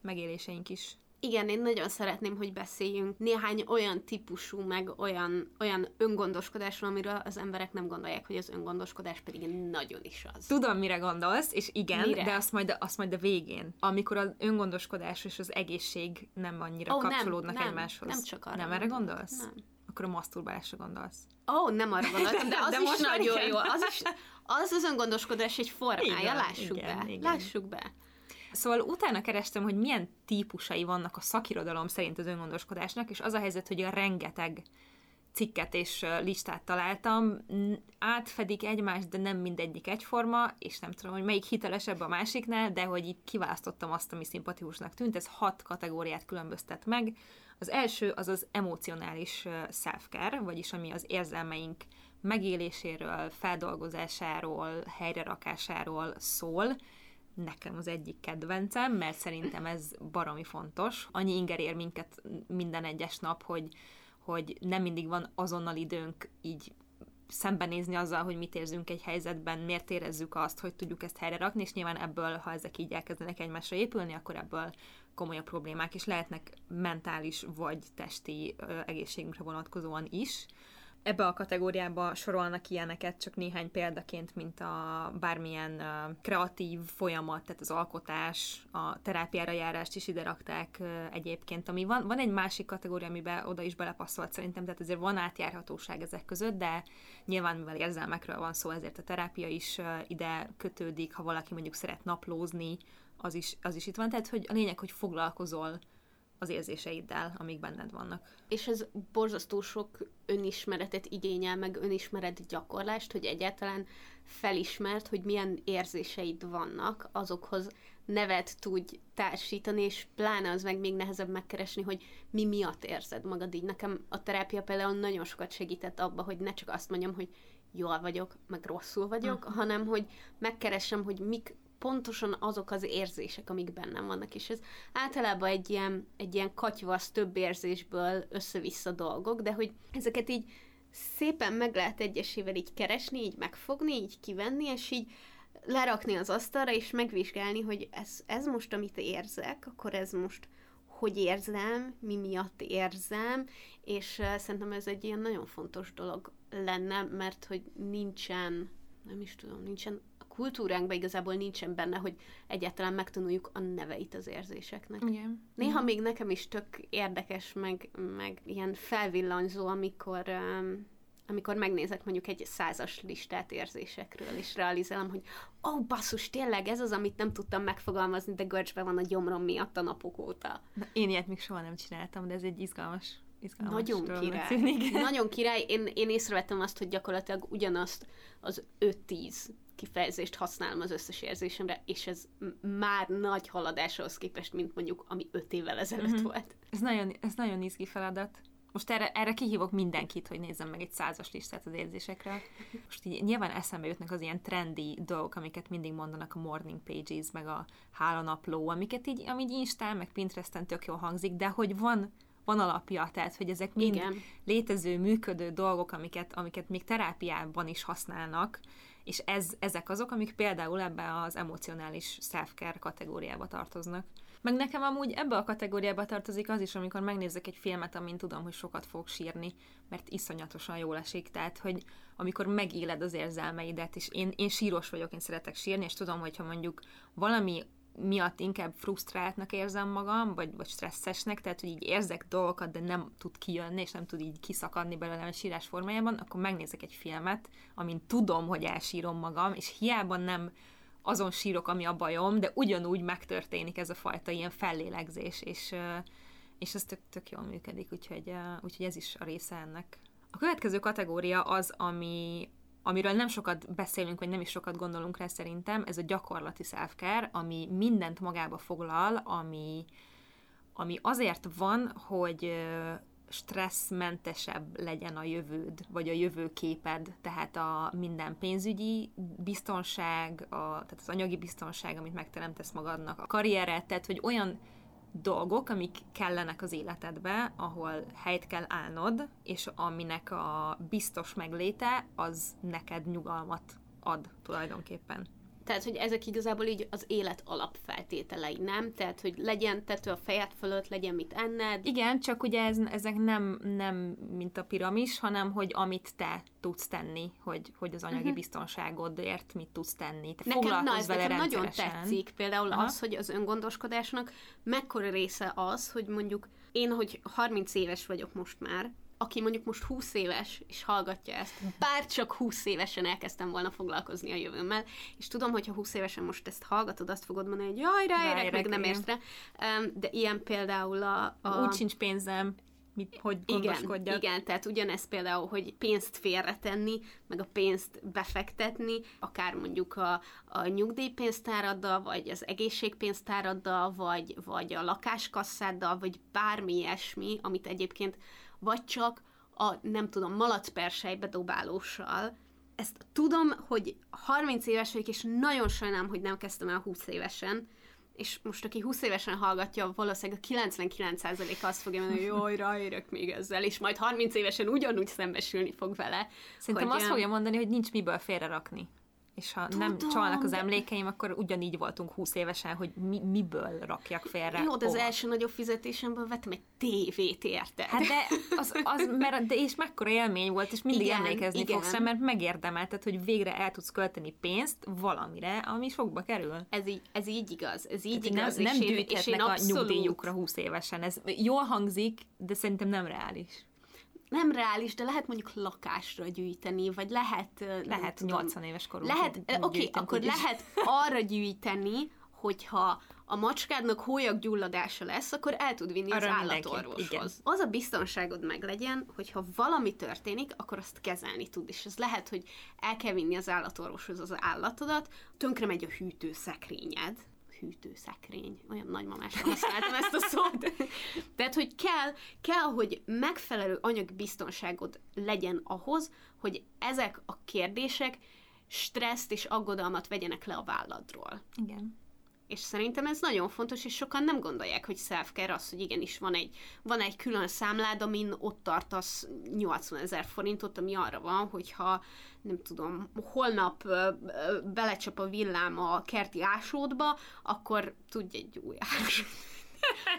megéléseink is. Igen, én nagyon szeretném, hogy beszéljünk néhány olyan típusú, meg olyan, olyan öngondoskodásról, amiről az emberek nem gondolják, hogy az öngondoskodás pedig nagyon is az. Tudom, mire gondolsz, és igen, mire? de azt majd, azt majd a végén, amikor az öngondoskodás és az egészség nem annyira oh, kapcsolódnak nem, egymáshoz. Nem csak arra Nem erre gondolsz? Nem. Akkor a masturbálásra gondolsz. Ó, oh, nem arra gondoltam, de az de is nagyon jó. Az, is, az az öngondoskodás egy formája, igen, lássuk igen, be. Igen. Lássuk be. Szóval utána kerestem, hogy milyen típusai vannak a szakirodalom szerint az öngondoskodásnak, és az a helyzet, hogy a rengeteg cikket és listát találtam, átfedik egymást, de nem mindegyik egyforma, és nem tudom, hogy melyik hitelesebb a másiknál, de hogy így kiválasztottam azt, ami szimpatikusnak tűnt, ez hat kategóriát különböztet meg. Az első az az emocionális self-care, vagyis ami az érzelmeink megéléséről, feldolgozásáról, helyrerakásáról szól, nekem az egyik kedvencem, mert szerintem ez baromi fontos. Annyi inger ér minket minden egyes nap, hogy, hogy nem mindig van azonnal időnk így szembenézni azzal, hogy mit érzünk egy helyzetben, miért érezzük azt, hogy tudjuk ezt helyre rakni, és nyilván ebből, ha ezek így elkezdenek egymásra épülni, akkor ebből komolyabb problémák is lehetnek mentális vagy testi egészségünkre vonatkozóan is. Ebbe a kategóriába sorolnak ilyeneket csak néhány példaként, mint a bármilyen kreatív folyamat, tehát az alkotás, a terápiára járást is ide rakták egyébként, ami van, van egy másik kategória, amiben oda is belepasszolt szerintem, tehát azért van átjárhatóság ezek között, de nyilván mivel érzelmekről van szó, ezért a terápia is ide kötődik, ha valaki mondjuk szeret naplózni, az is, az is itt van, tehát hogy a lényeg, hogy foglalkozol az érzéseiddel, amik benned vannak. És ez borzasztó sok önismeretet igényel, meg önismeret gyakorlást, hogy egyáltalán felismert, hogy milyen érzéseid vannak, azokhoz nevet tudj társítani, és pláne az meg még nehezebb megkeresni, hogy mi miatt érzed magad így. Nekem a terápia például nagyon sokat segített abba, hogy ne csak azt mondjam, hogy jól vagyok, meg rosszul vagyok, uh-huh. hanem hogy megkeresem, hogy mik pontosan azok az érzések, amik bennem vannak, és ez általában egy ilyen, egy ilyen katyvasz több érzésből össze-vissza dolgok, de hogy ezeket így szépen meg lehet egyesével így keresni, így megfogni, így kivenni, és így lerakni az asztalra, és megvizsgálni, hogy ez, ez most, amit érzek, akkor ez most hogy érzem, mi miatt érzem, és szerintem ez egy ilyen nagyon fontos dolog lenne, mert hogy nincsen, nem is tudom, nincsen kultúránkban igazából nincsen benne, hogy egyáltalán megtanuljuk a neveit az érzéseknek. Igen. Néha Igen. még nekem is tök érdekes, meg, meg ilyen felvillanzó, amikor um, amikor megnézek mondjuk egy százas listát érzésekről, és realizálom, hogy ó, oh, basszus, tényleg ez az, amit nem tudtam megfogalmazni, de görcsbe van a gyomrom miatt a napok óta. Na, én ilyet még soha nem csináltam, de ez egy izgalmas izgalmas Nagyon király. Nagyon király. Én, én észrevettem azt, hogy gyakorlatilag ugyanazt az 5-10 kifejezést használom az összes érzésemre, és ez már nagy haladáshoz képest, mint mondjuk, ami öt évvel ezelőtt mm-hmm. volt. Ez nagyon, ez nagyon izgi feladat. Most erre, erre kihívok mindenkit, hogy nézzem meg egy százas listát az érzésekről. Most így nyilván eszembe jutnak az ilyen trendi dolgok, amiket mindig mondanak a morning pages, meg a hálanapló, amiket így, amíg Instán, meg Pinteresten tök jól hangzik, de hogy van van alapja, tehát hogy ezek mind Igen. létező, működő dolgok, amiket, amiket még terápiában is használnak, és ez, ezek azok, amik például ebbe az emocionális self-care kategóriába tartoznak. Meg nekem amúgy ebbe a kategóriába tartozik az is, amikor megnézek egy filmet, amin tudom, hogy sokat fog sírni, mert iszonyatosan jól esik. Tehát, hogy amikor megéled az érzelmeidet, és én, én síros vagyok, én szeretek sírni, és tudom, hogyha mondjuk valami miatt inkább frusztráltnak érzem magam, vagy, vagy stresszesnek, tehát hogy így érzek dolgokat, de nem tud kijönni, és nem tud így kiszakadni belőlem a sírás formájában, akkor megnézek egy filmet, amin tudom, hogy elsírom magam, és hiába nem azon sírok, ami a bajom, de ugyanúgy megtörténik ez a fajta ilyen fellélegzés, és, és ez tök, tök jól működik, úgyhogy, úgyhogy ez is a része ennek. A következő kategória az, ami, amiről nem sokat beszélünk, vagy nem is sokat gondolunk rá szerintem, ez a gyakorlati self ami mindent magába foglal, ami, ami azért van, hogy stresszmentesebb legyen a jövőd, vagy a jövőképed, tehát a minden pénzügyi biztonság, a, tehát az anyagi biztonság, amit megteremtesz magadnak, a karriered, tehát hogy olyan dolgok, amik kellenek az életedbe, ahol helyt kell állnod, és aminek a biztos megléte, az neked nyugalmat ad tulajdonképpen. Tehát, hogy ezek igazából így az élet alapfeltételei, nem? Tehát, hogy legyen tető a fejed fölött, legyen mit enned. Igen, csak ugye ez, ezek nem, nem mint a piramis, hanem hogy amit te tudsz tenni, hogy, hogy az anyagi uh-huh. biztonságodért mit tudsz tenni. Te nekem, na, ez vele nekem nagyon tetszik, például Aha. az, hogy az öngondoskodásnak mekkora része az, hogy mondjuk én, hogy 30 éves vagyok most már, aki mondjuk most 20 éves, és hallgatja ezt, bár csak 20 évesen elkezdtem volna foglalkozni a jövőmmel, és tudom, hogy ha 20 évesen most ezt hallgatod, azt fogod mondani, hogy jaj, ráérek, meg nem érsz rá. De ilyen például a... a... Úgy sincs pénzem, mit, hogy igen, igen, tehát ugyanez például, hogy pénzt félretenni, meg a pénzt befektetni, akár mondjuk a, a nyugdíjpénztáraddal, vagy az egészségpénztáraddal, vagy, vagy a lakáskasszáddal, vagy bármi ilyesmi, amit egyébként vagy csak a, nem tudom, malacpersejbe dobálóssal. Ezt tudom, hogy 30 éves vagyok, és nagyon sajnálom, hogy nem kezdtem el 20 évesen, és most aki 20 évesen hallgatja, valószínűleg a 99% azt fogja mondani, hogy jaj, ráérek még ezzel, és majd 30 évesen ugyanúgy szembesülni fog vele. Szerintem azt fogja mondani, hogy nincs miből félrerakni és ha Tudom, nem csalnak az emlékeim, akkor ugyanígy voltunk 20 évesen, hogy mi, miből rakjak félre. Jó, de az első nagyobb fizetésemből vettem egy tévét, érted? Hát de, az, az, mert, de és mekkora élmény volt, és mindig igen, emlékezni igen. fogsz rá, mert megérdemelted, hogy végre el tudsz költeni pénzt valamire, ami sokba kerül. Ez így, ez így igaz, ez így Tehát igaz. Nem, nem gyűjthetnek a nyugdíjukra 20 évesen. Ez jól hangzik, de szerintem nem reális nem reális, de lehet mondjuk lakásra gyűjteni, vagy lehet... Lehet 80 éves korú. Lehet, oké, okay, akkor is. lehet arra gyűjteni, hogyha a macskádnak hólyaggyulladása lesz, akkor el tud vinni Arra az állatorvoshoz. Az a biztonságod meg legyen, hogyha valami történik, akkor azt kezelni tud. És ez lehet, hogy el kell vinni az állatorvoshoz az állatodat, tönkre megy a hűtőszekrényed, hűtőszekrény. Olyan nagymamásan használtam ezt a szót. Tehát, hogy kell, kell, hogy megfelelő anyagbiztonságod legyen ahhoz, hogy ezek a kérdések stresszt és aggodalmat vegyenek le a válladról. Igen. És szerintem ez nagyon fontos, és sokan nem gondolják, hogy self az, hogy igenis van egy, van egy külön számlád, amin ott tartasz 80 ezer forintot, ami arra van, hogyha nem tudom, holnap ö, ö, belecsap a villám a kerti ásódba, akkor tudj egy új ásót.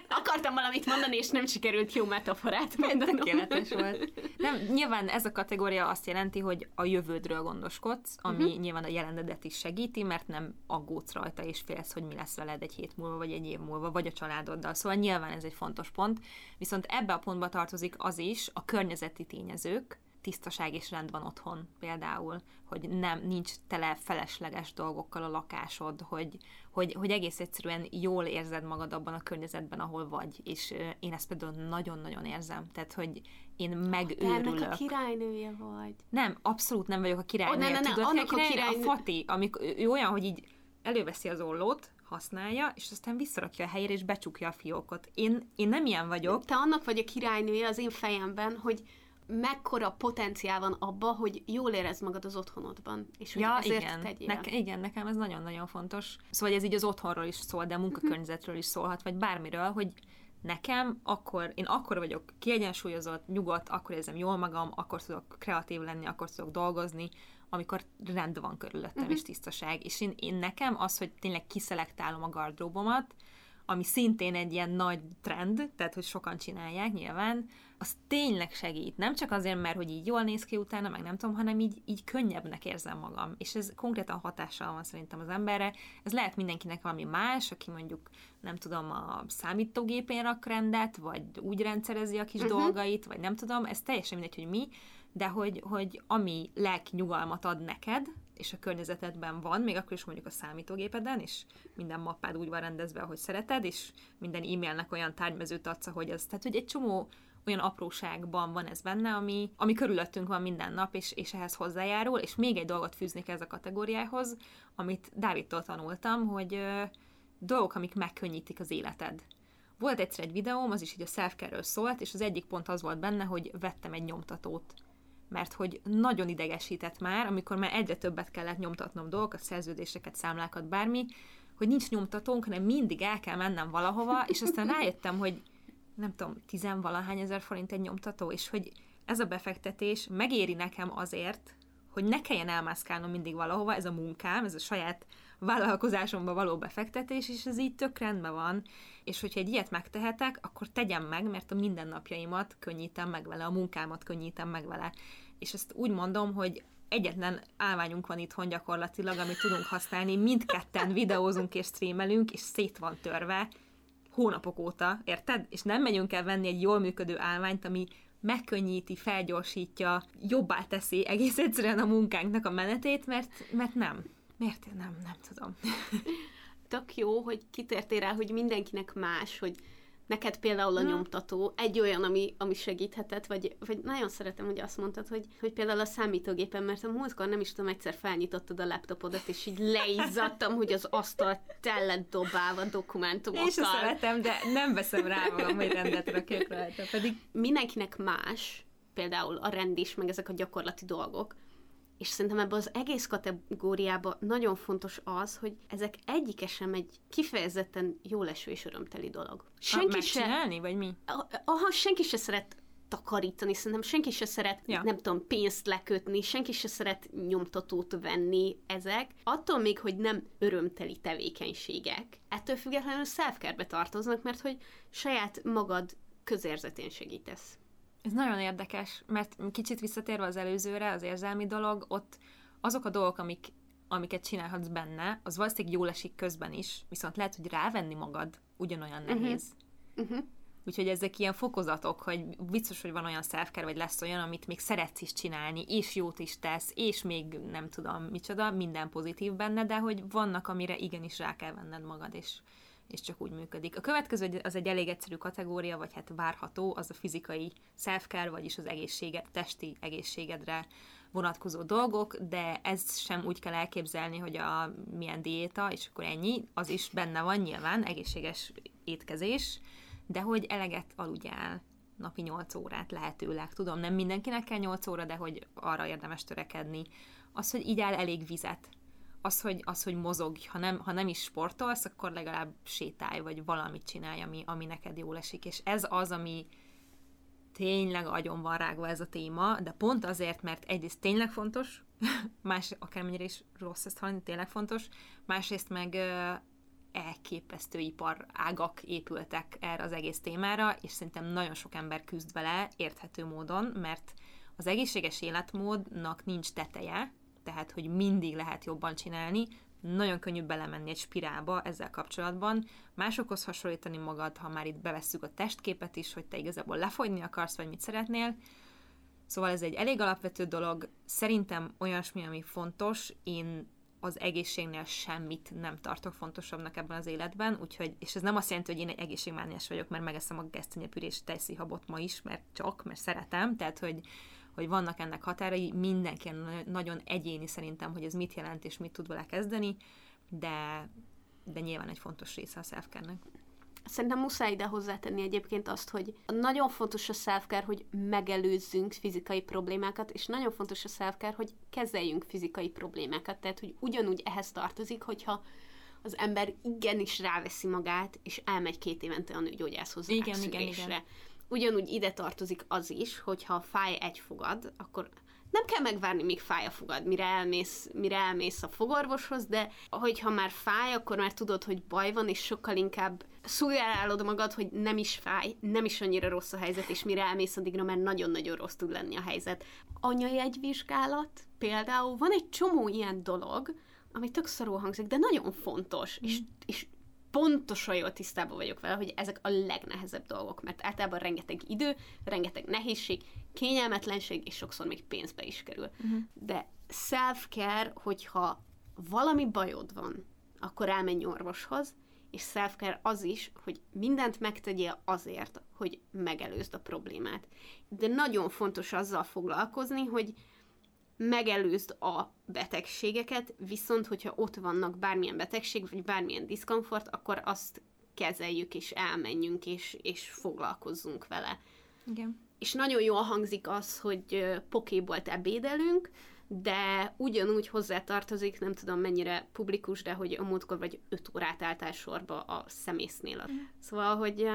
Akartam valamit mondani, és nem sikerült jó metaforát mondanom. Tökéletes volt. Nem, nyilván ez a kategória azt jelenti, hogy a jövődről gondoskodsz, ami uh-huh. nyilván a jelenedet is segíti, mert nem aggódsz rajta, és félsz, hogy mi lesz veled egy hét múlva, vagy egy év múlva, vagy a családoddal. Szóval nyilván ez egy fontos pont. Viszont ebbe a pontba tartozik az is, a környezeti tényezők, tisztaság és rend van otthon például, hogy nem, nincs tele felesleges dolgokkal a lakásod, hogy, hogy, hogy egész egyszerűen jól érzed magad abban a környezetben, ahol vagy, és én ezt például nagyon-nagyon érzem, tehát, hogy én megőrülök. Te a királynője vagy. Nem, abszolút nem vagyok a királynője. Oh, ne, ne, ne, Tudod, annak a, királynő... a Fati, amikor ő olyan, hogy így előveszi az ollót, használja, és aztán visszarakja a helyére, és becsukja a fiókot. Én, én nem ilyen vagyok. Te annak vagy a királynője az én fejemben, hogy mekkora potenciál van abba, hogy jól érezd magad az otthonodban, és hogy ja, ezért igen. tegyél. Neke, igen, nekem ez nagyon-nagyon fontos. Szóval ez így az otthonról is szól, de a munkakörnyezetről is szólhat, vagy bármiről, hogy nekem akkor, én akkor vagyok kiegyensúlyozott, nyugodt, akkor érzem jól magam, akkor tudok kreatív lenni, akkor tudok dolgozni, amikor rend van körülöttem, uh-huh. és tisztaság. És én, én nekem az, hogy tényleg kiszelektálom a gardróbomat, ami szintén egy ilyen nagy trend, tehát hogy sokan csinálják nyilván, az tényleg segít. Nem csak azért, mert hogy így jól néz ki utána, meg nem tudom, hanem így, így könnyebbnek érzem magam. És ez konkrétan hatással van szerintem az emberre. Ez lehet mindenkinek valami más, aki mondjuk, nem tudom, a számítógépén rak rendet, vagy úgy rendszerezi a kis uh-huh. dolgait, vagy nem tudom, ez teljesen mindegy, hogy mi, de hogy, hogy ami lelki nyugalmat ad neked, és a környezetedben van, még akkor is mondjuk a számítógépeden, és minden mappád úgy van rendezve, ahogy szereted, és minden e-mailnek olyan tárgymezőt adsz, hogy az, tehát hogy egy csomó olyan apróságban van ez benne, ami, ami körülöttünk van minden nap, és, és ehhez hozzájárul, és még egy dolgot fűznék ez a kategóriához, amit Dávidtól tanultam, hogy ö, dolgok, amik megkönnyítik az életed. Volt egyszer egy videóm, az is így a self szólt, és az egyik pont az volt benne, hogy vettem egy nyomtatót mert hogy nagyon idegesített már, amikor már egyre többet kellett nyomtatnom dolgokat, szerződéseket, számlákat, bármi, hogy nincs nyomtatónk, hanem mindig el kell mennem valahova, és aztán rájöttem, hogy nem tudom, tizenvalahány ezer forint egy nyomtató, és hogy ez a befektetés megéri nekem azért, hogy ne kelljen elmászkálnom mindig valahova, ez a munkám, ez a saját vállalkozásomba való befektetés, és ez így tök rendben van, és hogyha egy ilyet megtehetek, akkor tegyem meg, mert a mindennapjaimat könnyítem meg vele, a munkámat könnyítem meg vele. És ezt úgy mondom, hogy egyetlen állványunk van itthon gyakorlatilag, amit tudunk használni, mindketten videózunk és streamelünk, és szét van törve hónapok óta, érted? És nem megyünk el venni egy jól működő állványt, ami megkönnyíti, felgyorsítja, jobbá teszi egész egyszerűen a munkánknak a menetét, mert, mert nem. Miért nem? Nem tudom. Tök jó, hogy kitértél rá, hogy mindenkinek más, hogy neked például a hmm. nyomtató egy olyan, ami, ami segíthetett, vagy, vagy nagyon szeretem, hogy azt mondtad, hogy, hogy például a számítógépen, mert a múltkor nem is tudom, egyszer felnyitottad a laptopodat, és így leizzadtam, hogy az asztal tellett dobálva dokumentumokkal. És szeretem, de nem veszem rá magam, hogy rendet rakjak rajta, pedig... Mindenkinek más, például a rend is, meg ezek a gyakorlati dolgok, és szerintem ebben az egész kategóriában nagyon fontos az, hogy ezek egyike sem egy kifejezetten jó leső és örömteli dolog. Senki se... Csinálni, vagy mi? Aha, senki se szeret takarítani, szerintem senki se szeret, ja. nem tudom, pénzt lekötni, senki se szeret nyomtatót venni ezek. Attól még, hogy nem örömteli tevékenységek, ettől függetlenül self tartoznak, mert hogy saját magad közérzetén segítesz. Ez nagyon érdekes, mert kicsit visszatérve az előzőre, az érzelmi dolog, ott azok a dolgok, amik, amiket csinálhatsz benne, az valószínűleg jól esik közben is, viszont lehet, hogy rávenni magad ugyanolyan mhm. nehéz. Uh-huh. Uh-huh. Úgyhogy ezek ilyen fokozatok, hogy biztos, hogy van olyan self vagy lesz olyan, amit még szeretsz is csinálni, és jót is tesz, és még nem tudom micsoda, minden pozitív benne, de hogy vannak, amire igenis rá kell venned magad, és és csak úgy működik. A következő az egy elég egyszerű kategória, vagy hát várható, az a fizikai self-care, vagyis az egészséged, testi egészségedre vonatkozó dolgok, de ezt sem úgy kell elképzelni, hogy a milyen diéta, és akkor ennyi, az is benne van nyilván, egészséges étkezés, de hogy eleget aludjál, napi 8 órát lehetőleg. Tudom, nem mindenkinek kell 8 óra, de hogy arra érdemes törekedni. Az, hogy így áll elég vizet, az, hogy, az, hogy mozogj, ha nem, ha nem is sportolsz, akkor legalább sétálj, vagy valamit csinálj, ami, ami neked jól esik. És ez az, ami tényleg agyon van rágva ez a téma, de pont azért, mert egyrészt tényleg fontos, más, akármennyire is rossz ezt hallani, tényleg fontos, másrészt meg elképesztő ipar ágak épültek erre az egész témára, és szerintem nagyon sok ember küzd vele érthető módon, mert az egészséges életmódnak nincs teteje, tehát hogy mindig lehet jobban csinálni, nagyon könnyű belemenni egy spirálba ezzel kapcsolatban, másokhoz hasonlítani magad, ha már itt bevesszük a testképet is, hogy te igazából lefogyni akarsz, vagy mit szeretnél. Szóval ez egy elég alapvető dolog, szerintem olyasmi, ami fontos, én az egészségnél semmit nem tartok fontosabbnak ebben az életben, úgyhogy, és ez nem azt jelenti, hogy én egy egészségmániás vagyok, mert megeszem a gesztenyepürés tejszíhabot ma is, mert csak, mert szeretem, tehát, hogy hogy vannak ennek határai, mindenki nagyon egyéni szerintem, hogy ez mit jelent és mit tud vele kezdeni, de, de nyilván egy fontos része a self Szerintem muszáj ide hozzátenni egyébként azt, hogy nagyon fontos a self hogy megelőzzünk fizikai problémákat, és nagyon fontos a self hogy kezeljünk fizikai problémákat. Tehát, hogy ugyanúgy ehhez tartozik, hogyha az ember igenis ráveszi magát, és elmegy két évente a nőgyógyászhoz igen, igen, igen ugyanúgy ide tartozik az is, hogyha fáj egy fogad, akkor nem kell megvárni, míg fáj a fogad, mire elmész, mire elmész a fogorvoshoz, de hogyha már fáj, akkor már tudod, hogy baj van, és sokkal inkább szújálod magad, hogy nem is fáj, nem is annyira rossz a helyzet, és mire elmész addigra, mert nagyon-nagyon rossz tud lenni a helyzet. Anyai egy például, van egy csomó ilyen dolog, ami tök szarul hangzik, de nagyon fontos, mm. és, és pontosan jól tisztában vagyok vele, hogy ezek a legnehezebb dolgok, mert általában rengeteg idő, rengeteg nehézség, kényelmetlenség, és sokszor még pénzbe is kerül. Uh-huh. De self-care, hogyha valami bajod van, akkor elmenj orvoshoz, és self az is, hogy mindent megtegyél azért, hogy megelőzd a problémát. De nagyon fontos azzal foglalkozni, hogy megelőzd a betegségeket, viszont hogyha ott vannak bármilyen betegség, vagy bármilyen diszkomfort, akkor azt kezeljük, és elmenjünk, és, és foglalkozzunk vele. Igen. És nagyon jól hangzik az, hogy pokébolt ebédelünk, de ugyanúgy hozzátartozik, nem tudom mennyire publikus, de hogy a múltkor vagy öt órát álltál sorba a szemésznél. Mm. Szóval, hogy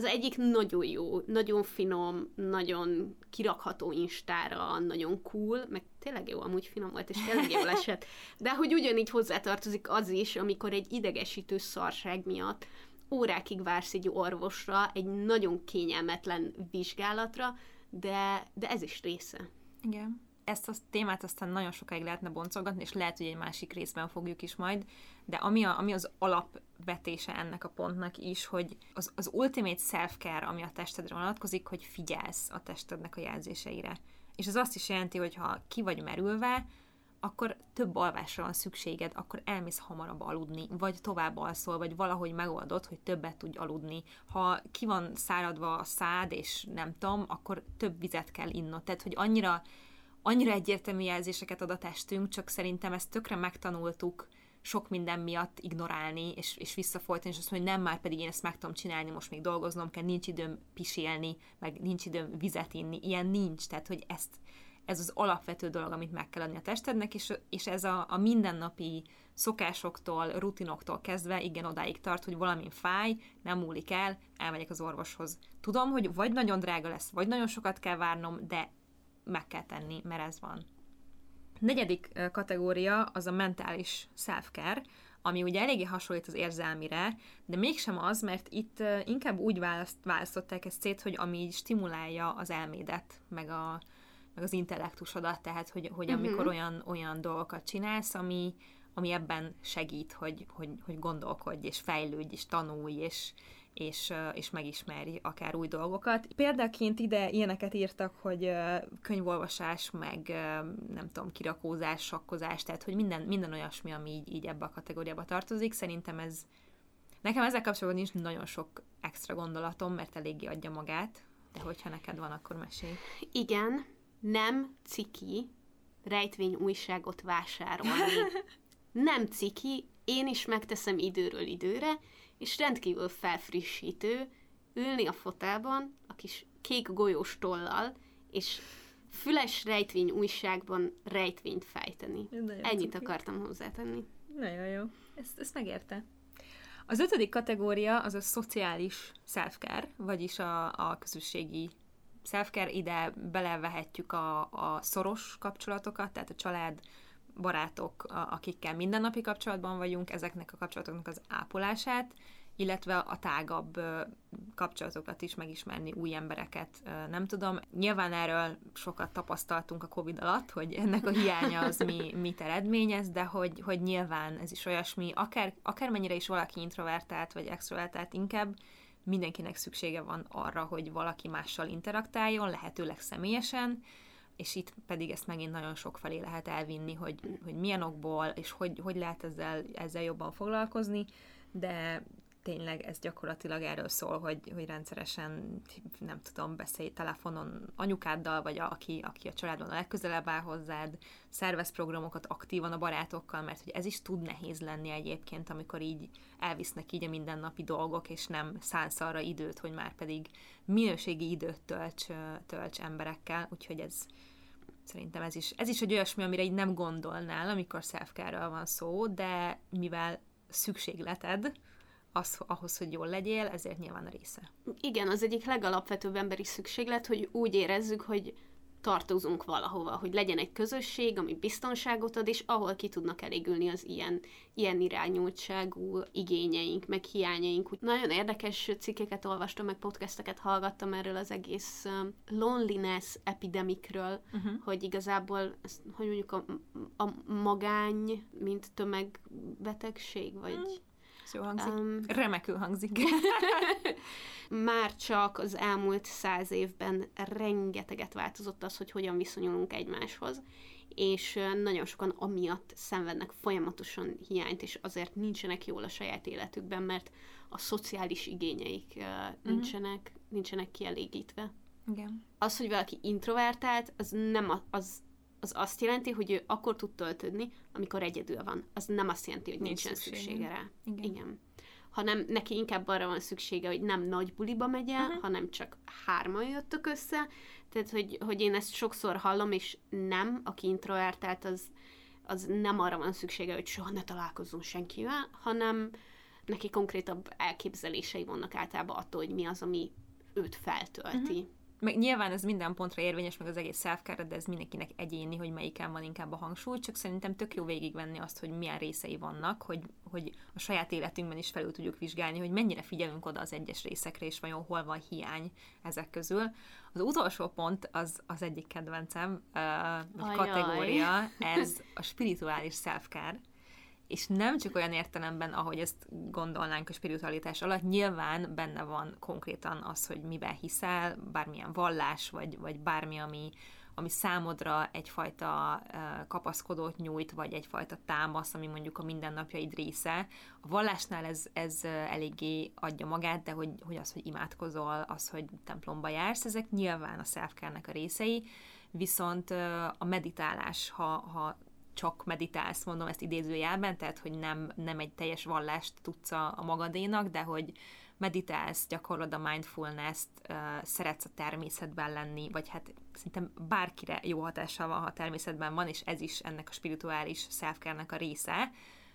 Az egyik nagyon jó, nagyon finom, nagyon kirakható instára, nagyon cool, meg tényleg jó, amúgy finom volt, és tényleg jól esett. De hogy ugyanígy hozzátartozik az is, amikor egy idegesítő szarság miatt órákig vársz egy orvosra, egy nagyon kényelmetlen vizsgálatra, de, de ez is része. Igen. Ezt a témát aztán nagyon sokáig lehetne boncolgatni, és lehet, hogy egy másik részben fogjuk is majd, de ami, a, ami az alapvetése ennek a pontnak is, hogy az, az ultimate self-care, ami a testedre vonatkozik, hogy figyelsz a testednek a jelzéseire. És ez azt is jelenti, hogy ha ki vagy merülve, akkor több alvásra van szükséged, akkor elmész hamarabb aludni, vagy tovább alszol, vagy valahogy megoldod, hogy többet tudj aludni. Ha ki van száradva a szád, és nem tudom, akkor több vizet kell innod. Tehát, hogy annyira, annyira egyértelmű jelzéseket ad a testünk, csak szerintem ezt tökre megtanultuk sok minden miatt ignorálni, és, és visszafolytani, és azt mondani, hogy nem, már pedig én ezt meg tudom csinálni, most még dolgoznom kell, nincs időm pisélni, meg nincs időm vizet inni, ilyen nincs, tehát hogy ezt, ez az alapvető dolog, amit meg kell adni a testednek, és, és ez a, a mindennapi szokásoktól, rutinoktól kezdve igen odáig tart, hogy valami fáj, nem múlik el, elmegyek az orvoshoz. Tudom, hogy vagy nagyon drága lesz, vagy nagyon sokat kell várnom, de meg kell tenni, mert ez van. Negyedik kategória az a mentális self-care, ami ugye eléggé hasonlít az érzelmire, de mégsem az, mert itt inkább úgy választ, választották ezt szét, hogy ami stimulálja az elmédet, meg, a, meg az intellektusodat, tehát hogy, hogy uh-huh. amikor olyan, olyan dolgokat csinálsz, ami, ami ebben segít, hogy, hogy, hogy gondolkodj, és fejlődj, és tanulj, és, és, és megismerj akár új dolgokat. Példaként ide ilyeneket írtak, hogy könyvolvasás, meg nem tudom, kirakózás, sakkozás, tehát hogy minden, minden olyasmi, ami így, így ebbe a kategóriába tartozik. Szerintem ez, nekem ezzel kapcsolatban nincs nagyon sok extra gondolatom, mert eléggé adja magát, de hogyha neked van, akkor mesélj. Igen, nem ciki rejtvény újságot vásárolni. nem ciki, én is megteszem időről időre, és rendkívül felfrissítő ülni a fotában, a kis kék golyós tollal, és füles rejtvény újságban rejtvényt fejteni. Ennyit cuki. akartam hozzátenni. Nagyon jó. Ezt, ezt megérte. Az ötödik kategória az a szociális self-care, vagyis a, a közösségi self-care. Ide belevehetjük a, a szoros kapcsolatokat, tehát a család, barátok, akikkel mindennapi kapcsolatban vagyunk, ezeknek a kapcsolatoknak az ápolását, illetve a tágabb kapcsolatokat is megismerni, új embereket, nem tudom. Nyilván erről sokat tapasztaltunk a Covid alatt, hogy ennek a hiánya az mi, mit eredményez, de hogy, hogy nyilván ez is olyasmi, akár, akármennyire is valaki introvertált vagy extrovertált inkább, mindenkinek szüksége van arra, hogy valaki mással interaktáljon, lehetőleg személyesen, és itt pedig ezt megint nagyon sok felé lehet elvinni, hogy, hogy milyen okból, és hogy, hogy lehet ezzel, ezzel jobban foglalkozni, de tényleg ez gyakorlatilag erről szól, hogy, hogy rendszeresen, nem tudom, beszélj telefonon anyukáddal, vagy a, aki, aki a családban a legközelebb áll hozzád, szervez programokat aktívan a barátokkal, mert hogy ez is tud nehéz lenni egyébként, amikor így elvisznek így a mindennapi dolgok, és nem szánsz arra időt, hogy már pedig minőségi időt tölts, tölts emberekkel, úgyhogy ez, Szerintem ez is, ez is egy olyasmi, amire így nem gondolnál, amikor self van szó, de mivel szükségleted az, ahhoz, hogy jól legyél, ezért nyilván a része. Igen, az egyik legalapvetőbb emberi szükséglet, hogy úgy érezzük, hogy tartozunk valahova, hogy legyen egy közösség, ami biztonságot ad, és ahol ki tudnak elégülni az ilyen, ilyen irányultságú igényeink, meg hiányaink. Úgy nagyon érdekes cikkeket olvastam, meg podcasteket hallgattam erről az egész um, loneliness epidemikről, uh-huh. hogy igazából, ezt, hogy mondjuk a, a magány, mint tömegbetegség, vagy... Uh-huh jó hangzik. Um, Remekül hangzik. már csak az elmúlt száz évben rengeteget változott az, hogy hogyan viszonyulunk egymáshoz, és nagyon sokan amiatt szenvednek folyamatosan hiányt, és azért nincsenek jól a saját életükben, mert a szociális igényeik uh, nincsenek, nincsenek kielégítve. Igen. Az, hogy valaki introvertált, az nem a, az az azt jelenti, hogy ő akkor tud töltődni, amikor egyedül van. Az nem azt jelenti, hogy nincsen szüksége, szüksége rá. Igen. Igen. Hanem neki inkább arra van szüksége, hogy nem nagy buliba megy el, uh-huh. hanem csak hárman jöttök össze. Tehát, hogy, hogy én ezt sokszor hallom, és nem, aki introvertált, az, az nem arra van szüksége, hogy soha ne találkozzon senkivel, hanem neki konkrétabb elképzelései vannak általában attól, hogy mi az, ami őt feltölti. Uh-huh meg nyilván ez minden pontra érvényes, meg az egész self de ez mindenkinek egyéni, hogy melyiken van inkább a hangsúly, csak szerintem tök jó végigvenni azt, hogy milyen részei vannak, hogy, hogy a saját életünkben is felül tudjuk vizsgálni, hogy mennyire figyelünk oda az egyes részekre, és vajon hol van hiány ezek közül. Az utolsó pont az, az egyik kedvencem, uh, kategória, ez a spirituális self és nem csak olyan értelemben, ahogy ezt gondolnánk a spiritualitás alatt, nyilván benne van konkrétan az, hogy miben hiszel, bármilyen vallás, vagy, vagy bármi, ami, ami számodra egyfajta kapaszkodót nyújt, vagy egyfajta támasz, ami mondjuk a mindennapjaid része. A vallásnál ez, ez eléggé adja magát, de hogy, hogy az, hogy imádkozol, az, hogy templomba jársz, ezek nyilván a self a részei, viszont a meditálás, ha, ha csak meditálsz, mondom ezt idézőjelben, tehát hogy nem, nem egy teljes vallást tudsz a, a magadénak, de hogy meditálsz, gyakorlod a mindfulness-t, uh, szeretsz a természetben lenni, vagy hát szerintem bárkire jó hatással van, ha természetben van, és ez is ennek a spirituális self a része,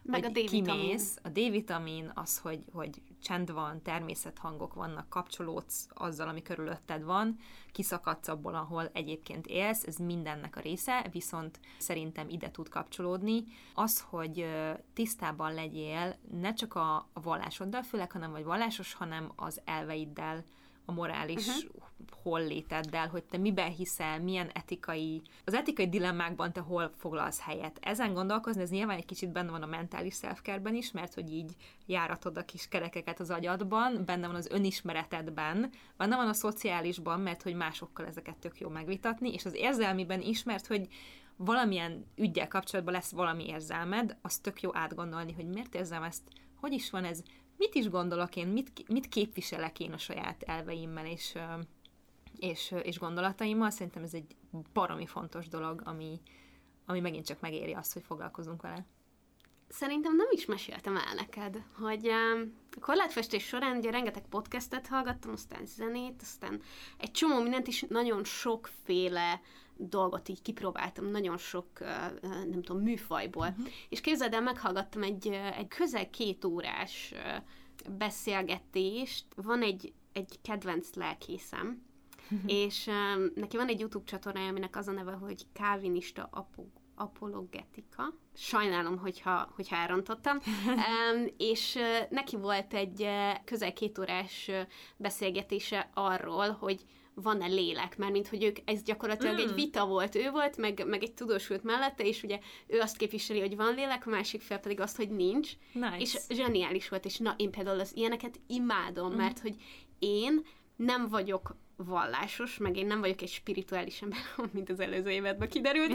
meg hogy a D-vitamin. kimész, a D-vitamin az, hogy, hogy csend van, természethangok vannak, kapcsolódsz azzal, ami körülötted van, kiszakadsz abból, ahol egyébként élsz, ez mindennek a része, viszont szerintem ide tud kapcsolódni. Az, hogy tisztában legyél ne csak a, a vallásoddal, főleg, hanem vagy vallásos, hanem az elveiddel, a morális uh-huh. Holléteddel, hogy te miben hiszel, milyen etikai, az etikai dilemmákban te hol foglalsz helyet. Ezen gondolkozni, ez nyilván egy kicsit benne van a mentális self is, mert hogy így járatod a kis kerekeket az agyadban, benne van az önismeretedben, benne van a szociálisban, mert hogy másokkal ezeket tök jó megvitatni, és az érzelmiben is, mert hogy valamilyen ügyel kapcsolatban lesz valami érzelmed, az tök jó átgondolni, hogy miért érzem ezt, hogy is van ez, mit is gondolok én, mit, mit képviselek én a saját elveimmel és, és, és gondolataimmal. Szerintem ez egy baromi fontos dolog, ami, ami megint csak megéri azt, hogy foglalkozunk vele. Szerintem nem is meséltem el neked, hogy a korlátfestés során ugye rengeteg podcastet hallgattam, aztán zenét, aztán egy csomó mindent is, nagyon sokféle dolgot így kipróbáltam, nagyon sok, nem tudom, műfajból. Uh-huh. És képzeld el, meghallgattam egy, egy közel két órás beszélgetést. Van egy, egy kedvenc lelkészem. és um, neki van egy YouTube csatornája, aminek az a neve, hogy Calvinista Apu apologetika. Sajnálom, hogyha, hogyha elrontottam. um, és uh, neki volt egy uh, közel két órás uh, beszélgetése arról, hogy van-e lélek, mert mint hogy ők, ez gyakorlatilag mm. egy vita volt, ő volt, meg, meg egy tudósult mellette, és ugye ő azt képviseli, hogy van lélek, a másik fel pedig azt, hogy nincs. Nice. És zseniális volt, és na, én például az ilyeneket imádom, mm. mert hogy én nem vagyok vallásos, meg én nem vagyok egy spirituális ember, mint az előző évadban kiderült.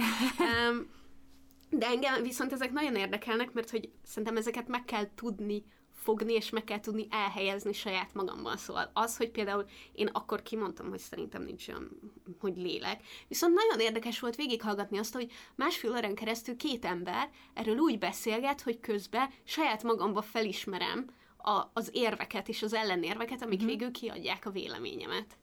de engem viszont ezek nagyon érdekelnek, mert hogy szerintem ezeket meg kell tudni fogni, és meg kell tudni elhelyezni saját magamban. Szóval az, hogy például én akkor kimondtam, hogy szerintem nincs olyan, hogy lélek, viszont nagyon érdekes volt végighallgatni azt, hogy másfél órán keresztül két ember erről úgy beszélget, hogy közben saját magamba felismerem a, az érveket és az ellenérveket, amik mm-hmm. végül kiadják a véleményemet.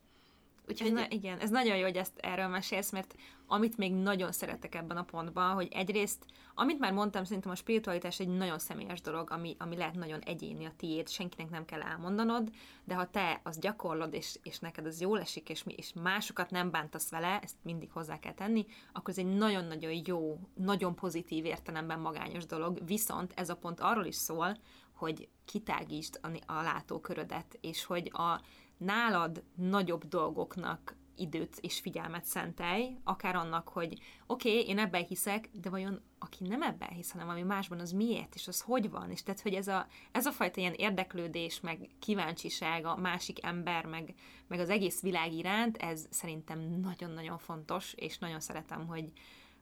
Úgyhogy... Ez na, igen, ez nagyon jó, hogy ezt erről mesélsz, mert amit még nagyon szeretek ebben a pontban, hogy egyrészt, amit már mondtam, szerintem a spiritualitás egy nagyon személyes dolog, ami, ami lehet nagyon egyéni a tiéd, senkinek nem kell elmondanod, de ha te azt gyakorlod, és, és neked az jól esik, és, és másokat nem bántasz vele, ezt mindig hozzá kell tenni, akkor ez egy nagyon-nagyon jó, nagyon pozitív értelemben magányos dolog, viszont ez a pont arról is szól, hogy kitágítsd a, látókörödet, és hogy a nálad nagyobb dolgoknak időt és figyelmet szentelj, akár annak, hogy oké, okay, én ebben hiszek, de vajon aki nem ebben hisz, hanem ami másban, az miért, és az hogy van, és tehát, hogy ez a, ez a fajta ilyen érdeklődés, meg kíváncsiság a másik ember, meg, meg az egész világ iránt, ez szerintem nagyon-nagyon fontos, és nagyon szeretem, hogy,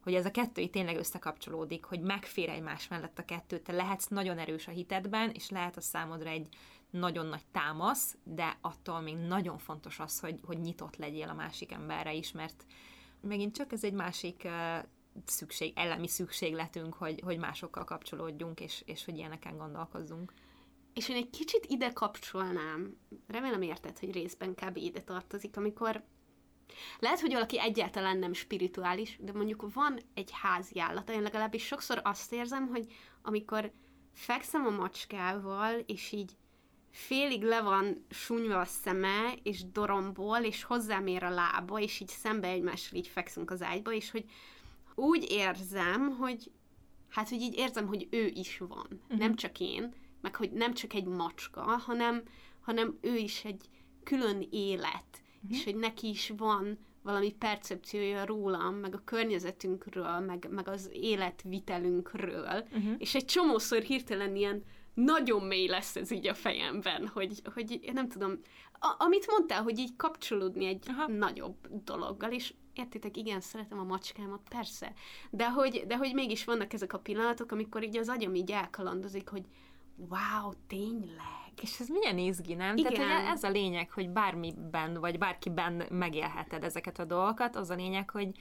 hogy ez a kettő itt tényleg összekapcsolódik, hogy megfér egymás mellett a kettő, te lehetsz nagyon erős a hitedben, és lehet a számodra egy nagyon nagy támasz, de attól még nagyon fontos az, hogy, hogy nyitott legyél a másik emberre is, mert megint csak ez egy másik uh, szükség, elemi szükségletünk, hogy, hogy másokkal kapcsolódjunk, és, és hogy ilyeneken gondolkozzunk. És én egy kicsit ide kapcsolnám, remélem érted, hogy részben kb. ide tartozik, amikor lehet, hogy valaki egyáltalán nem spirituális, de mondjuk van egy házi állata, én legalábbis sokszor azt érzem, hogy amikor fekszem a macskával, és így félig le van sunyva a szeme, és dorombol, és hozzám ér a lába, és így szembe egymással így fekszünk az ágyba, és hogy úgy érzem, hogy hát, hogy így érzem, hogy ő is van. Uh-huh. Nem csak én, meg hogy nem csak egy macska, hanem, hanem ő is egy külön élet, uh-huh. és hogy neki is van valami percepciója rólam, meg a környezetünkről, meg, meg az életvitelünkről, uh-huh. és egy csomószor hirtelen ilyen nagyon mély lesz ez így a fejemben, hogy, hogy nem tudom, a, amit mondtál, hogy így kapcsolódni egy Aha. nagyobb dologgal, és értitek, igen, szeretem a macskámat, persze, de hogy, de hogy mégis vannak ezek a pillanatok, amikor így az agyam így elkalandozik, hogy wow, tényleg. És ez milyen izgi, nem? Igen. Tehát hogy ez a lényeg, hogy bármiben, vagy bárkiben megélheted ezeket a dolgokat, az a lényeg, hogy,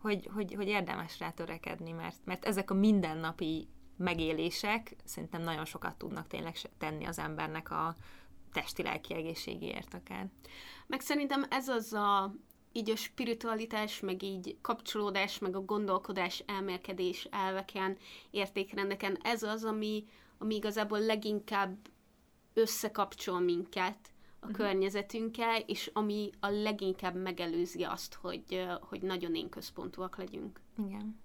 hogy, hogy, hogy érdemes rá törekedni, mert, mert ezek a mindennapi megélések szerintem nagyon sokat tudnak tényleg tenni az embernek a testi-lelki egészségéért akár. Meg szerintem ez az a így a spiritualitás, meg így kapcsolódás, meg a gondolkodás, elmélkedés elveken, értékrendeken, ez az, ami, ami igazából leginkább összekapcsol minket a uh-huh. környezetünkkel, és ami a leginkább megelőzi azt, hogy, hogy nagyon én központúak legyünk. Igen.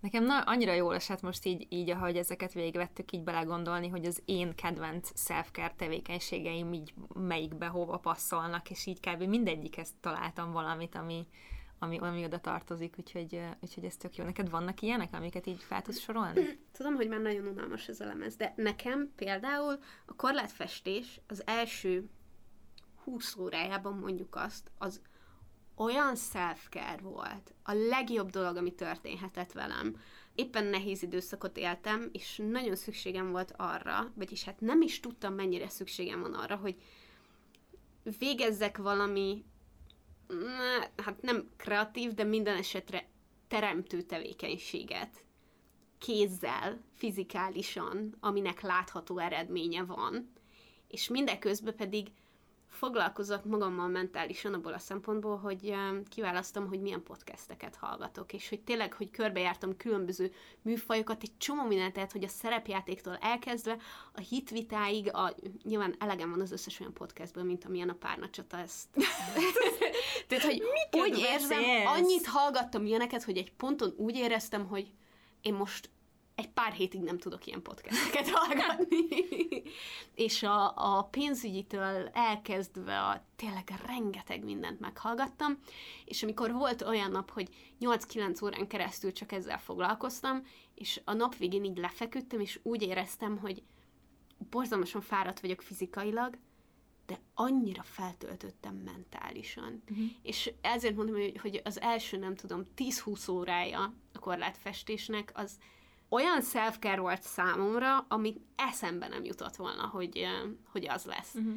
Nekem na, annyira jól esett most így, így, ahogy ezeket végigvettük, így belegondolni, hogy az én kedvenc self tevékenységeim így melyikbe hova passzolnak, és így kb. mindegyikhez találtam valamit, ami, ami, ami oda tartozik, úgyhogy, úgyhogy ez tök jó. Neked vannak ilyenek, amiket így fel tudsz sorolni? Tudom, hogy már nagyon unalmas ez a lemez, de nekem például a korlátfestés az első 20 órájában mondjuk azt, az olyan self volt, a legjobb dolog, ami történhetett velem. Éppen nehéz időszakot éltem, és nagyon szükségem volt arra, vagyis hát nem is tudtam, mennyire szükségem van arra, hogy végezzek valami, hát nem kreatív, de minden esetre teremtő tevékenységet. Kézzel, fizikálisan, aminek látható eredménye van, és mindeközben pedig foglalkozok magammal mentálisan abból a szempontból, hogy kiválasztom, hogy milyen podcasteket hallgatok, és hogy tényleg, hogy körbejártam különböző műfajokat, egy csomó mindent, tehát, hogy a szerepjátéktól elkezdve a hitvitáig, a, nyilván elegem van az összes olyan podcastből, mint amilyen a párnacsata ezt. tehát, hogy Miket úgy érzem, annyit hallgattam ilyeneket, hogy egy ponton úgy éreztem, hogy én most egy pár hétig nem tudok ilyen podcasteket hallgatni. és a, a pénzügyitől elkezdve a tényleg rengeteg mindent meghallgattam, és amikor volt olyan nap, hogy 8-9 órán keresztül csak ezzel foglalkoztam, és a nap végén így lefeküdtem, és úgy éreztem, hogy borzalmasan fáradt vagyok fizikailag, de annyira feltöltöttem mentálisan. Uh-huh. És ezért mondom, hogy, hogy az első, nem tudom, 10-20 órája a korlátfestésnek, az olyan self volt számomra, amit eszembe nem jutott volna, hogy, hogy az lesz. Uh-huh.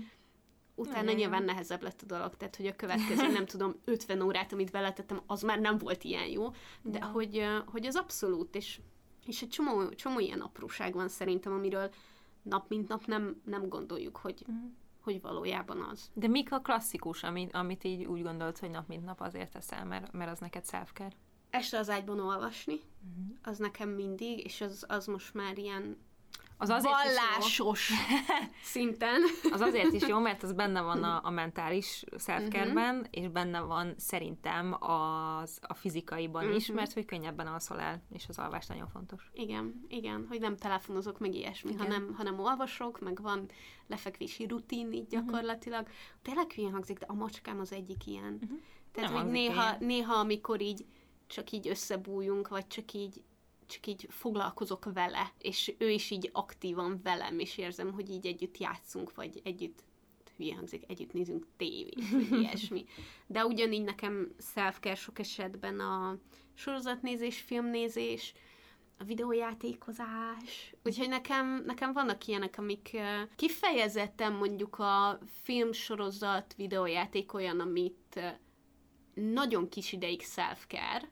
Utána uh-huh. nyilván nehezebb lett a dolog, tehát hogy a következő, nem tudom, 50 órát, amit beletettem, az már nem volt ilyen jó, de uh-huh. hogy, hogy az abszolút, és, és egy csomó, csomó ilyen apróság van szerintem, amiről nap mint nap nem, nem gondoljuk, hogy, uh-huh. hogy valójában az. De mik a klasszikus, amit, amit így úgy gondolt, hogy nap mint nap azért teszel, mert, mert az neked self? Este az ágyban olvasni, uh-huh. az nekem mindig, és az, az most már ilyen az azért vallásos is jó. szinten. Az azért is jó, mert az benne van a, a mentális selfcare-ben, uh-huh. és benne van szerintem az, a fizikaiban uh-huh. is, mert hogy könnyebben alszol el, és az alvás nagyon fontos. Igen, igen, hogy nem telefonozok, meg ilyesmi, igen. hanem, hanem olvasok, meg van lefekvési rutin így gyakorlatilag. Uh-huh. Tényleg hülyén hangzik, de a macskám az egyik ilyen. Uh-huh. Tehát, nem hogy néha, ilyen. néha, amikor így csak így összebújunk, vagy csak így csak így foglalkozok vele, és ő is így aktívan velem, és érzem, hogy így együtt játszunk, vagy együtt hülye hangzik, együtt nézünk tévét, vagy ilyesmi. De ugyanígy nekem self sok esetben a sorozatnézés, filmnézés, a videójátékozás. Úgyhogy nekem, nekem vannak ilyenek, amik kifejezetten mondjuk a filmsorozat, videójáték olyan, amit nagyon kis ideig self-care,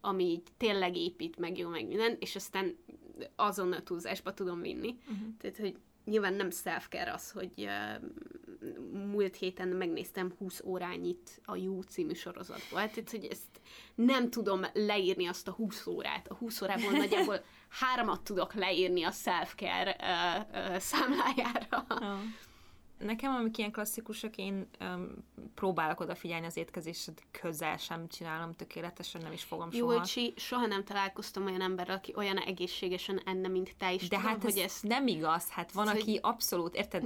ami így tényleg épít meg jó meg minden, és aztán azon a túlzásba tudom vinni. Uh-huh. Tehát, hogy nyilván nem self az, hogy uh, múlt héten megnéztem 20 órányit a Jó című sorozatból. Tehát, hogy ezt nem tudom leírni azt a 20 órát. A 20 órából nagyjából háromat tudok leírni a self-care uh, uh, számlájára. Oh. Nekem, amik ilyen klasszikusok, én um, próbálok odafigyelni az étkezésed, közel sem csinálom tökéletesen, nem is fogom Jó, soha. Jó, soha nem találkoztam olyan emberrel, aki olyan egészségesen enne, mint te is. De tudom, hát hogy ez, ez nem igaz, hát van, aki hogy... abszolút, érted,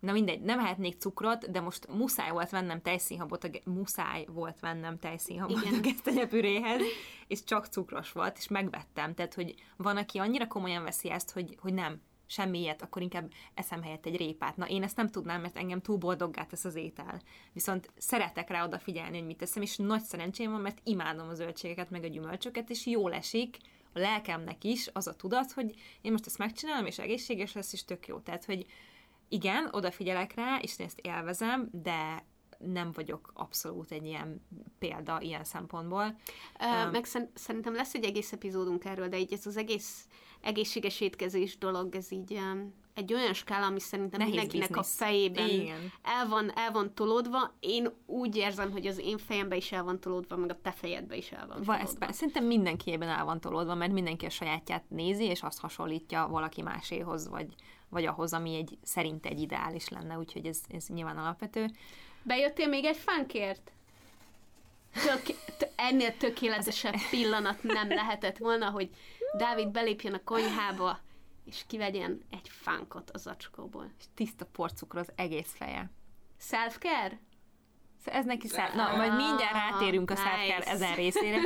na mindegy, nem ehetnék cukrot, de most muszáj volt vennem tejszínhabot, a, muszáj volt vennem tejszínhabot Igen. a gesztenyepüréhez, és csak cukros volt, és megvettem. Tehát, hogy van, aki annyira komolyan veszi ezt, hogy, hogy nem, semmi ilyet, akkor inkább eszem helyett egy répát. Na, én ezt nem tudnám, mert engem túl boldoggá tesz az étel. Viszont szeretek rá odafigyelni, hogy mit teszem, és nagy szerencsém van, mert imádom a zöldségeket, meg a gyümölcsöket, és jól esik a lelkemnek is az a tudat, hogy én most ezt megcsinálom, és egészséges lesz, és tök jó. Tehát, hogy igen, odafigyelek rá, és én ezt élvezem, de nem vagyok abszolút egy ilyen példa ilyen szempontból. Uh, um, meg szerintem lesz egy egész epizódunk erről, de így ez az egész egészséges étkezés dolog, ez így um, egy olyan skála, ami szerintem Nehéz mindenkinek business. a fejében Igen. El, van, el van tolódva. Én úgy érzem, hogy az én fejembe is el van tolódva, meg a te fejedbe is el van Va, tolódva. Ez, szerintem mindenkiében el van tolódva, mert mindenki a sajátját nézi, és azt hasonlítja valaki máséhoz, vagy, vagy ahhoz, ami egy, szerint egy ideális lenne, úgyhogy ez, ez nyilván alapvető. Bejöttél még egy fánkért? Tök, t- ennél tökéletesebb pillanat nem lehetett volna, hogy Dávid belépjen a konyhába, és kivegyen egy fánkot az acskóból. És tiszta porcukra az egész feje. Self-care? Ez neki szá... Na, majd mindjárt rátérünk a nice. ezen részére.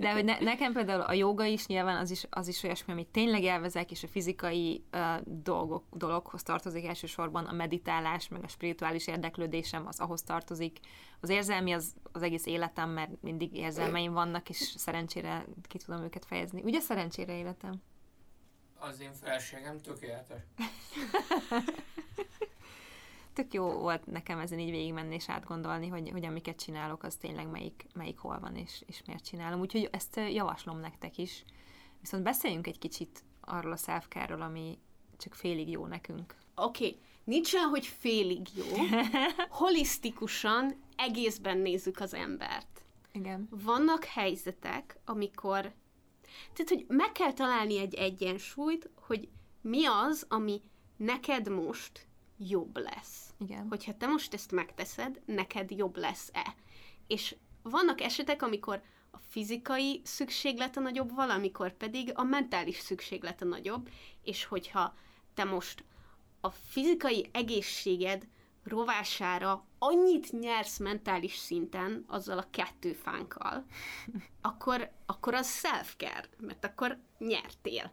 De hogy ne, nekem például a joga is nyilván az is, az is olyasmi, amit tényleg élvezek, és a fizikai uh, dolgok, dologhoz tartozik elsősorban, a meditálás, meg a spirituális érdeklődésem az ahhoz tartozik. Az érzelmi az az egész életem, mert mindig érzelmeim vannak, és szerencsére ki tudom őket fejezni. Ugye szerencsére életem? Az én felségem tökéletes. tök jó volt nekem ezen így végigmenni és átgondolni, hogy, hogy amiket csinálok, az tényleg melyik, melyik hol van, és, és miért csinálom. Úgyhogy ezt javaslom nektek is. Viszont beszéljünk egy kicsit arról a self ami csak félig jó nekünk. Oké, okay. nincs olyan, hogy félig jó. Holisztikusan egészben nézzük az embert. Igen. Vannak helyzetek, amikor tehát, hogy meg kell találni egy egyensúlyt, hogy mi az, ami neked most jobb lesz. Igen. Hogyha te most ezt megteszed, neked jobb lesz-e. És vannak esetek, amikor a fizikai szükséglete nagyobb, valamikor pedig a mentális szükséglete nagyobb, és hogyha te most a fizikai egészséged rovására annyit nyersz mentális szinten azzal a kettő fánkkal, akkor, akkor az self-care, mert akkor nyertél.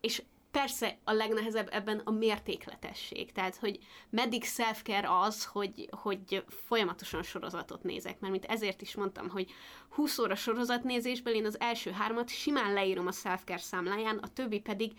És persze a legnehezebb ebben a mértékletesség. Tehát, hogy meddig self az, hogy, hogy folyamatosan sorozatot nézek. Mert mint ezért is mondtam, hogy 20 óra sorozatnézésből én az első hármat simán leírom a self számláján, a többi pedig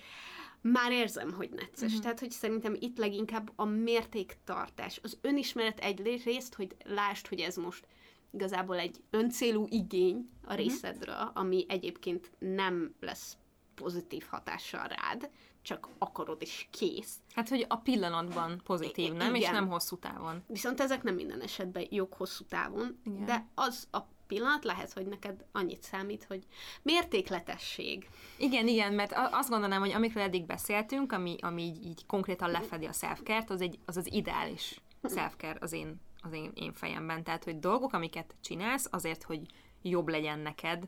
már érzem, hogy necces. Uh-huh. Tehát, hogy szerintem itt leginkább a mértéktartás. Az önismeret egy részt, hogy lásd, hogy ez most igazából egy öncélú igény a mhm. részedről, uh-huh. ami egyébként nem lesz pozitív hatással rád, csak akarod és kész. Hát, hogy a pillanatban pozitív, nem? Igen. És nem hosszú távon. Viszont ezek nem minden esetben jók hosszú távon, Igen. de az a pillanat lehet, hogy neked annyit számít, hogy mértékletesség. Igen, igen, mert azt gondolnám, hogy amikről eddig beszéltünk, ami, ami így, így konkrétan lefedi a self az, egy, az az ideális self az én, az én, én fejemben. Tehát, hogy dolgok, amiket csinálsz azért, hogy jobb legyen neked,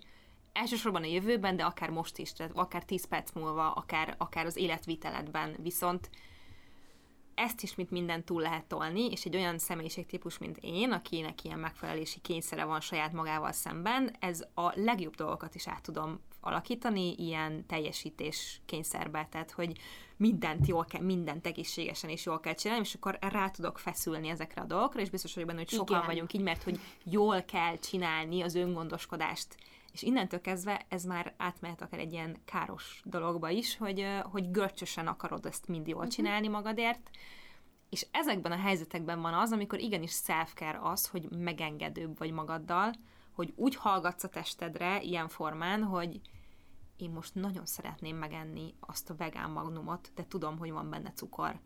elsősorban a jövőben, de akár most is, tehát akár 10 perc múlva, akár, akár az életviteledben, viszont ezt is, mint minden túl lehet tolni, és egy olyan személyiségtípus, mint én, akinek ilyen megfelelési kényszere van saját magával szemben, ez a legjobb dolgokat is át tudom alakítani ilyen teljesítés kényszerbe, tehát hogy mindent jól kell, mindent egészségesen és jól kell csinálni, és akkor rá tudok feszülni ezekre a dolgokra, és biztos vagyok benne, hogy sokan Igen. vagyunk így, mert hogy jól kell csinálni az öngondoskodást és innentől kezdve ez már átmehet akár egy ilyen káros dologba is, hogy, hogy görcsösen akarod ezt mind jól mhm. csinálni magadért, és ezekben a helyzetekben van az, amikor igenis self az, hogy megengedőbb vagy magaddal, hogy úgy hallgatsz a testedre ilyen formán, hogy én most nagyon szeretném megenni azt a vegán magnumot, de tudom, hogy van benne cukor.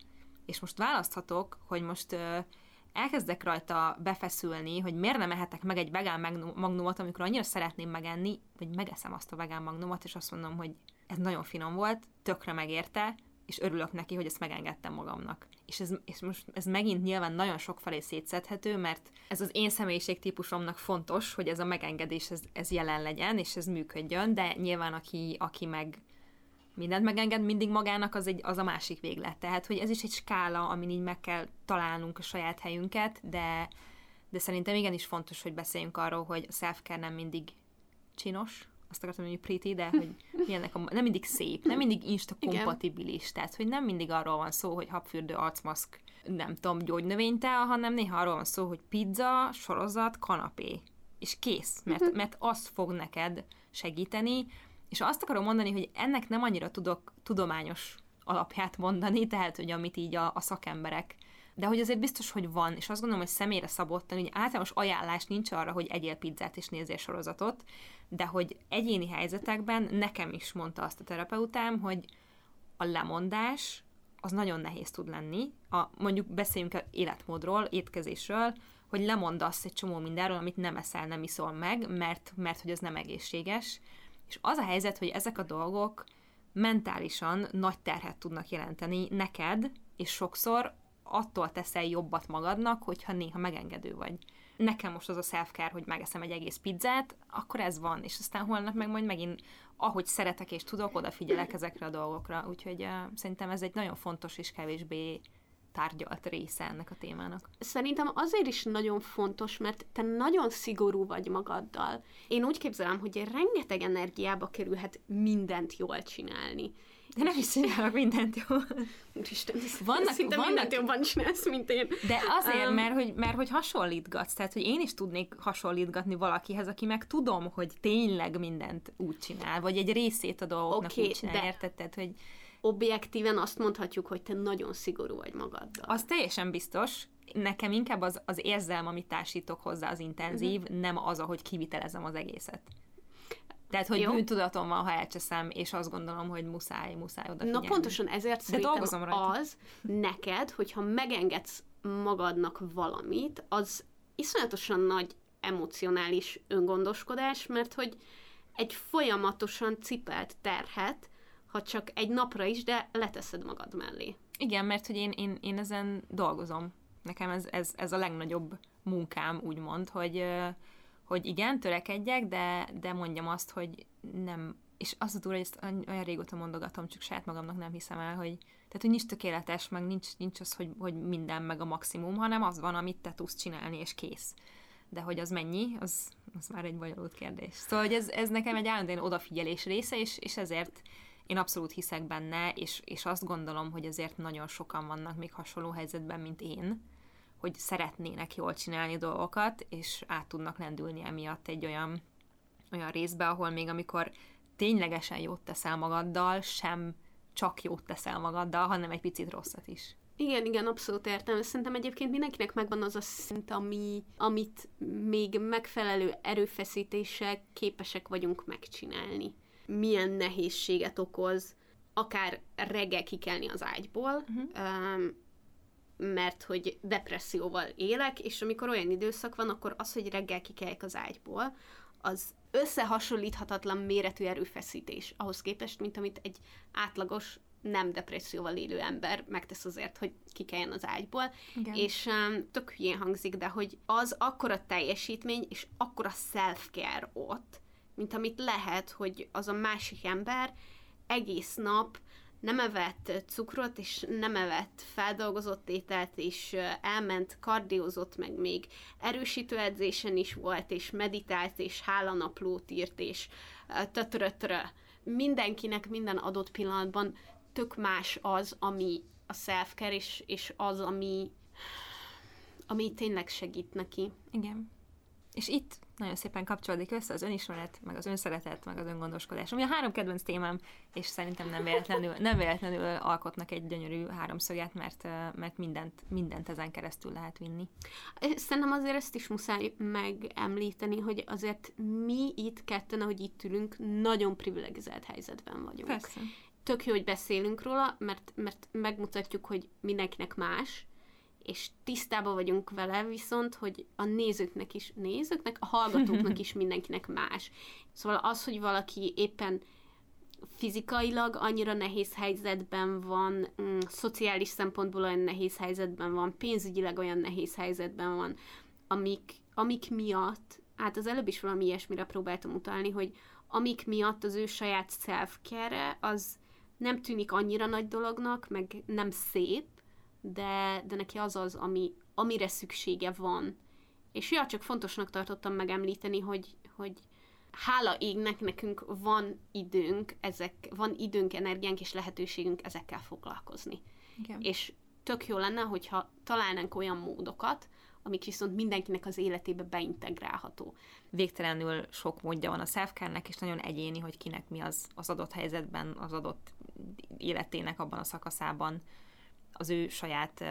És most választhatok, hogy most uh, elkezdek rajta befeszülni, hogy miért nem ehetek meg egy vegán magnumot, amikor annyira szeretném megenni, vagy megeszem azt a vegán magnumot, és azt mondom, hogy ez nagyon finom volt, tökre megérte, és örülök neki, hogy ezt megengedtem magamnak. És ez, és most ez megint nyilván nagyon sok felé szétszedhető, mert ez az én személyiségtípusomnak fontos, hogy ez a megengedés ez, ez jelen legyen, és ez működjön, de nyilván aki, aki meg mindent megenged mindig magának, az, egy, az a másik véglet. Tehát, hogy ez is egy skála, amin így meg kell találnunk a saját helyünket, de, de szerintem igenis fontos, hogy beszéljünk arról, hogy a self nem mindig csinos, azt akartam mondani, pretty, de hogy milyennek a, nem mindig szép, nem mindig insta-kompatibilis, tehát hogy nem mindig arról van szó, hogy habfürdő, arcmaszk, nem tudom, gyógynövénytel, hanem néha arról van szó, hogy pizza, sorozat, kanapé, és kész, mert, uh-huh. mert az fog neked segíteni, és azt akarom mondani, hogy ennek nem annyira tudok tudományos alapját mondani, tehát, hogy amit így a, a szakemberek de hogy azért biztos, hogy van, és azt gondolom, hogy személyre szabottan, hogy általános ajánlás nincs arra, hogy egyél pizzát és nézzél sorozatot, de hogy egyéni helyzetekben nekem is mondta azt a terapeutám, hogy a lemondás az nagyon nehéz tud lenni. A, mondjuk beszéljünk a életmódról, étkezésről, hogy lemondasz egy csomó mindenről, amit nem eszel, nem iszol meg, mert, mert hogy ez nem egészséges. És az a helyzet, hogy ezek a dolgok mentálisan nagy terhet tudnak jelenteni neked, és sokszor attól teszel jobbat magadnak, hogyha néha megengedő vagy. Nekem most az a self hogy megeszem egy egész pizzát, akkor ez van, és aztán holnap meg majd megint, ahogy szeretek és tudok, odafigyelek ezekre a dolgokra. Úgyhogy uh, szerintem ez egy nagyon fontos és kevésbé tárgyalt része ennek a témának. Szerintem azért is nagyon fontos, mert te nagyon szigorú vagy magaddal. Én úgy képzelem, hogy rengeteg energiába kerülhet mindent jól csinálni. De nem is csinálok mindent jól. Úristen, vannak, szinte vannak, mindent jobban csinálsz, mint én. De azért, um, mert, hogy, mert hogy hasonlítgatsz, tehát hogy én is tudnék hasonlítgatni valakihez, aki meg tudom, hogy tényleg mindent úgy csinál, vagy egy részét a dolgoknak okay, úgy csinál, de... érted? Tehát, hogy objektíven azt mondhatjuk, hogy te nagyon szigorú vagy magaddal. Az teljesen biztos. Nekem inkább az, az érzelm, amit társítok hozzá, az intenzív, uh-huh. nem az, ahogy kivitelezem az egészet. Tehát, hogy Jó. bűntudatom van, ha elcseszem, és azt gondolom, hogy muszáj, muszáj oda Na pontosan ezért szerintem az neked, hogyha megengedsz magadnak valamit, az iszonyatosan nagy emocionális öngondoskodás, mert hogy egy folyamatosan cipelt terhet, ha csak egy napra is, de leteszed magad mellé. Igen, mert hogy én, én, én ezen dolgozom. Nekem ez, ez, ez a legnagyobb munkám, úgymond, hogy hogy igen, törekedjek, de, de mondjam azt, hogy nem, és az a durva, hogy ezt olyan régóta mondogatom, csak saját magamnak nem hiszem el, hogy tehát, hogy nincs tökéletes, meg nincs, nincs az, hogy, hogy minden meg a maximum, hanem az van, amit te tudsz csinálni, és kész. De hogy az mennyi, az, az már egy bonyolult kérdés. Szóval, hogy ez, ez nekem egy állandóan odafigyelés része, és, és ezért én abszolút hiszek benne, és, és azt gondolom, hogy azért nagyon sokan vannak még hasonló helyzetben, mint én, hogy szeretnének jól csinálni dolgokat, és át tudnak lendülni emiatt egy olyan, olyan részbe, ahol még amikor ténylegesen jót teszel magaddal, sem csak jót teszel magaddal, hanem egy picit rosszat is. Igen, igen, abszolút értem. Szerintem egyébként mindenkinek megvan az a szint, ami, amit még megfelelő erőfeszítéssel képesek vagyunk megcsinálni. Milyen nehézséget okoz, akár reggel kikelni az ágyból, uh-huh. um, mert hogy depresszióval élek, és amikor olyan időszak van, akkor az, hogy reggel kikeljek az ágyból, az összehasonlíthatatlan méretű erőfeszítés ahhoz képest, mint amit egy átlagos nem depresszióval élő ember megtesz azért, hogy kikeljen az ágyból, Igen. és um, tök hülyén hangzik, de hogy az akkora teljesítmény, és akkora self-care ott, mint amit lehet, hogy az a másik ember egész nap nem evett cukrot, és nem evett feldolgozott ételt, és elment, kardiózott, meg még erősítő edzésen is volt, és meditált, és hálanaplót írt, és tötörötörö. Mindenkinek minden adott pillanatban tök más az, ami a self és, és az, ami, ami tényleg segít neki. Igen. És itt nagyon szépen kapcsolódik össze az önismeret, meg az önszeretet, meg az öngondoskodás. Ami a három kedvenc témám, és szerintem nem véletlenül, nem véletlenül alkotnak egy gyönyörű háromszöget, mert, mert mindent, mindent ezen keresztül lehet vinni. Szerintem azért ezt is muszáj megemlíteni, hogy azért mi itt ketten, ahogy itt ülünk, nagyon privilegizált helyzetben vagyunk. Persze. Tök jó, hogy beszélünk róla, mert, mert megmutatjuk, hogy mindenkinek más, és tisztában vagyunk vele viszont, hogy a nézőknek is, nézőknek, a hallgatóknak is mindenkinek más. Szóval az, hogy valaki éppen fizikailag annyira nehéz helyzetben van, mm, szociális szempontból olyan nehéz helyzetben van, pénzügyileg olyan nehéz helyzetben van, amik, amik miatt, hát az előbb is valami ilyesmire próbáltam utalni, hogy amik miatt az ő saját self az nem tűnik annyira nagy dolognak, meg nem szép, de, de neki az az, ami, amire szüksége van. És ja, csak fontosnak tartottam megemlíteni, hogy, hogy hála égnek nekünk van időnk, ezek, van időnk, energiánk és lehetőségünk ezekkel foglalkozni. Igen. És tök jó lenne, hogyha találnánk olyan módokat, amik viszont mindenkinek az életébe beintegrálható. Végtelenül sok módja van a self és nagyon egyéni, hogy kinek mi az az adott helyzetben, az adott életének abban a szakaszában az ő saját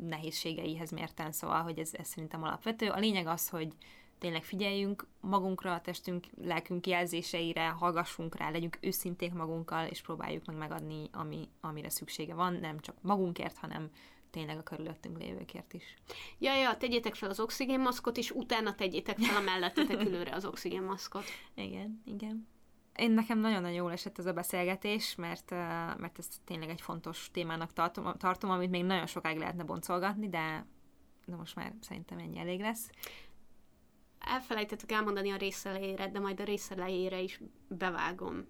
nehézségeihez mérten, szóval, hogy ez, ez szerintem alapvető. A lényeg az, hogy tényleg figyeljünk magunkra, a testünk, lelkünk jelzéseire, hallgassunk rá, legyünk őszinték magunkkal, és próbáljuk meg megadni, ami, amire szüksége van, nem csak magunkért, hanem tényleg a körülöttünk lévőkért is. Ja, ja, tegyétek fel az oxigénmaszkot, és utána tegyétek fel a mellettetek ülőre az oxigénmaszkot. igen, igen. Én nekem nagyon-nagyon jól esett ez a beszélgetés, mert, mert ezt tényleg egy fontos témának tartom, tartom, amit még nagyon sokáig lehetne boncolgatni, de, de most már szerintem ennyi elég lesz elfelejtettük elmondani a részelejére, de majd a részelejére is bevágom.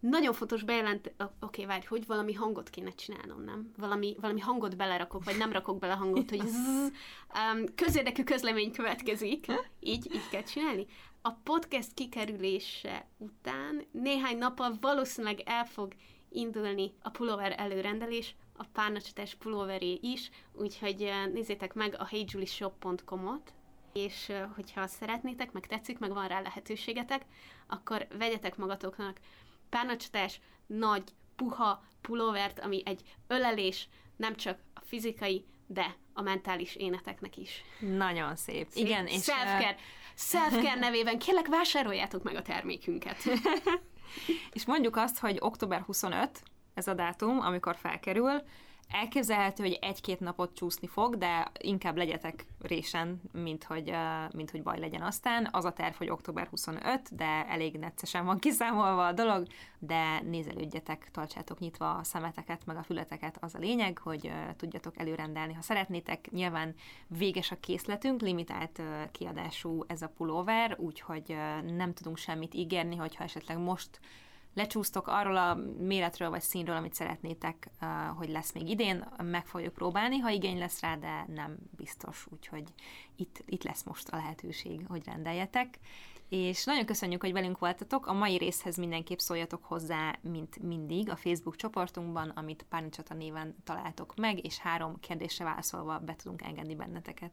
Nagyon fontos bejelent, oké, okay, várj, hogy valami hangot kéne csinálnom, nem? Valami, valami hangot belerakok, vagy nem rakok bele hangot, hogy zzz, um, közérdekű közlemény következik. Így, így kell csinálni. A podcast kikerülése után néhány nappal valószínűleg el fog indulni a pulóver előrendelés, a párnacsatás pulóveré is, úgyhogy nézzétek meg a heyjulishop.com-ot, és hogyha szeretnétek, meg tetszik, meg van rá lehetőségetek, akkor vegyetek magatoknak párnacsatás, nagy, puha pulóvert, ami egy ölelés nem csak a fizikai, de a mentális éneteknek is. Nagyon szép. szép. Igen, és... Selfcare. Selfcare nevében kérlek, vásároljátok meg a termékünket. és mondjuk azt, hogy október 25, ez a dátum, amikor felkerül, Elképzelhető, hogy egy-két napot csúszni fog, de inkább legyetek résen, mint hogy, mint hogy baj legyen aztán. Az a terv, hogy október 25, de elég neccesen van kiszámolva a dolog, de nézelődjetek, tartsátok nyitva a szemeteket, meg a fületeket. Az a lényeg, hogy tudjatok előrendelni, ha szeretnétek. Nyilván véges a készletünk, limitált kiadású ez a pulóver, úgyhogy nem tudunk semmit ígérni, hogyha esetleg most lecsúsztok arról a méretről vagy színről, amit szeretnétek, hogy lesz még idén, meg fogjuk próbálni, ha igény lesz rá, de nem biztos, úgyhogy itt, itt lesz most a lehetőség, hogy rendeljetek. És nagyon köszönjük, hogy velünk voltatok. A mai részhez mindenképp szóljatok hozzá, mint mindig, a Facebook csoportunkban, amit Párnicsata néven találtok meg, és három kérdésre válaszolva be tudunk engedni benneteket.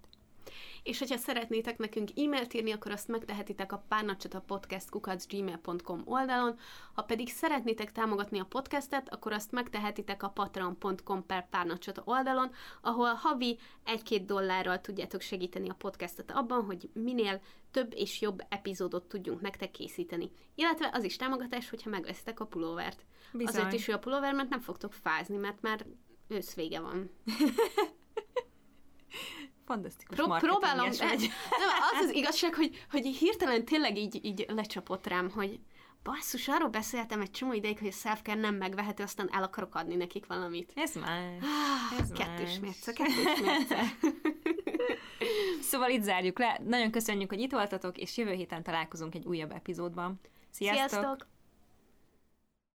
És hogyha szeretnétek nekünk e-mailt írni, akkor azt megtehetitek a párnacsata podcast gmail.com oldalon, ha pedig szeretnétek támogatni a podcastet, akkor azt megtehetitek a patreon.com per párnacsata oldalon, ahol havi egy-két dollárral tudjátok segíteni a podcastet abban, hogy minél több és jobb epizódot tudjunk nektek készíteni. Illetve az is támogatás, hogyha megveszitek a pulóvert. Bizony. Azért is jó a pulóver, mert nem fogtok fázni, mert már ősz vége van. Fantasztikus Pró- Próbálom, de, vagy. nem, az az igazság, hogy, hogy hirtelen tényleg így, így lecsapott rám, hogy basszus, arról beszéltem egy csomó ideig, hogy a self nem megvehető, aztán el akarok adni nekik valamit. Ez már. Ah, Ez kettős mérce, kettős mérce. szóval itt zárjuk le. Nagyon köszönjük, hogy itt voltatok, és jövő héten találkozunk egy újabb epizódban. Sziasztok! Sziasztok!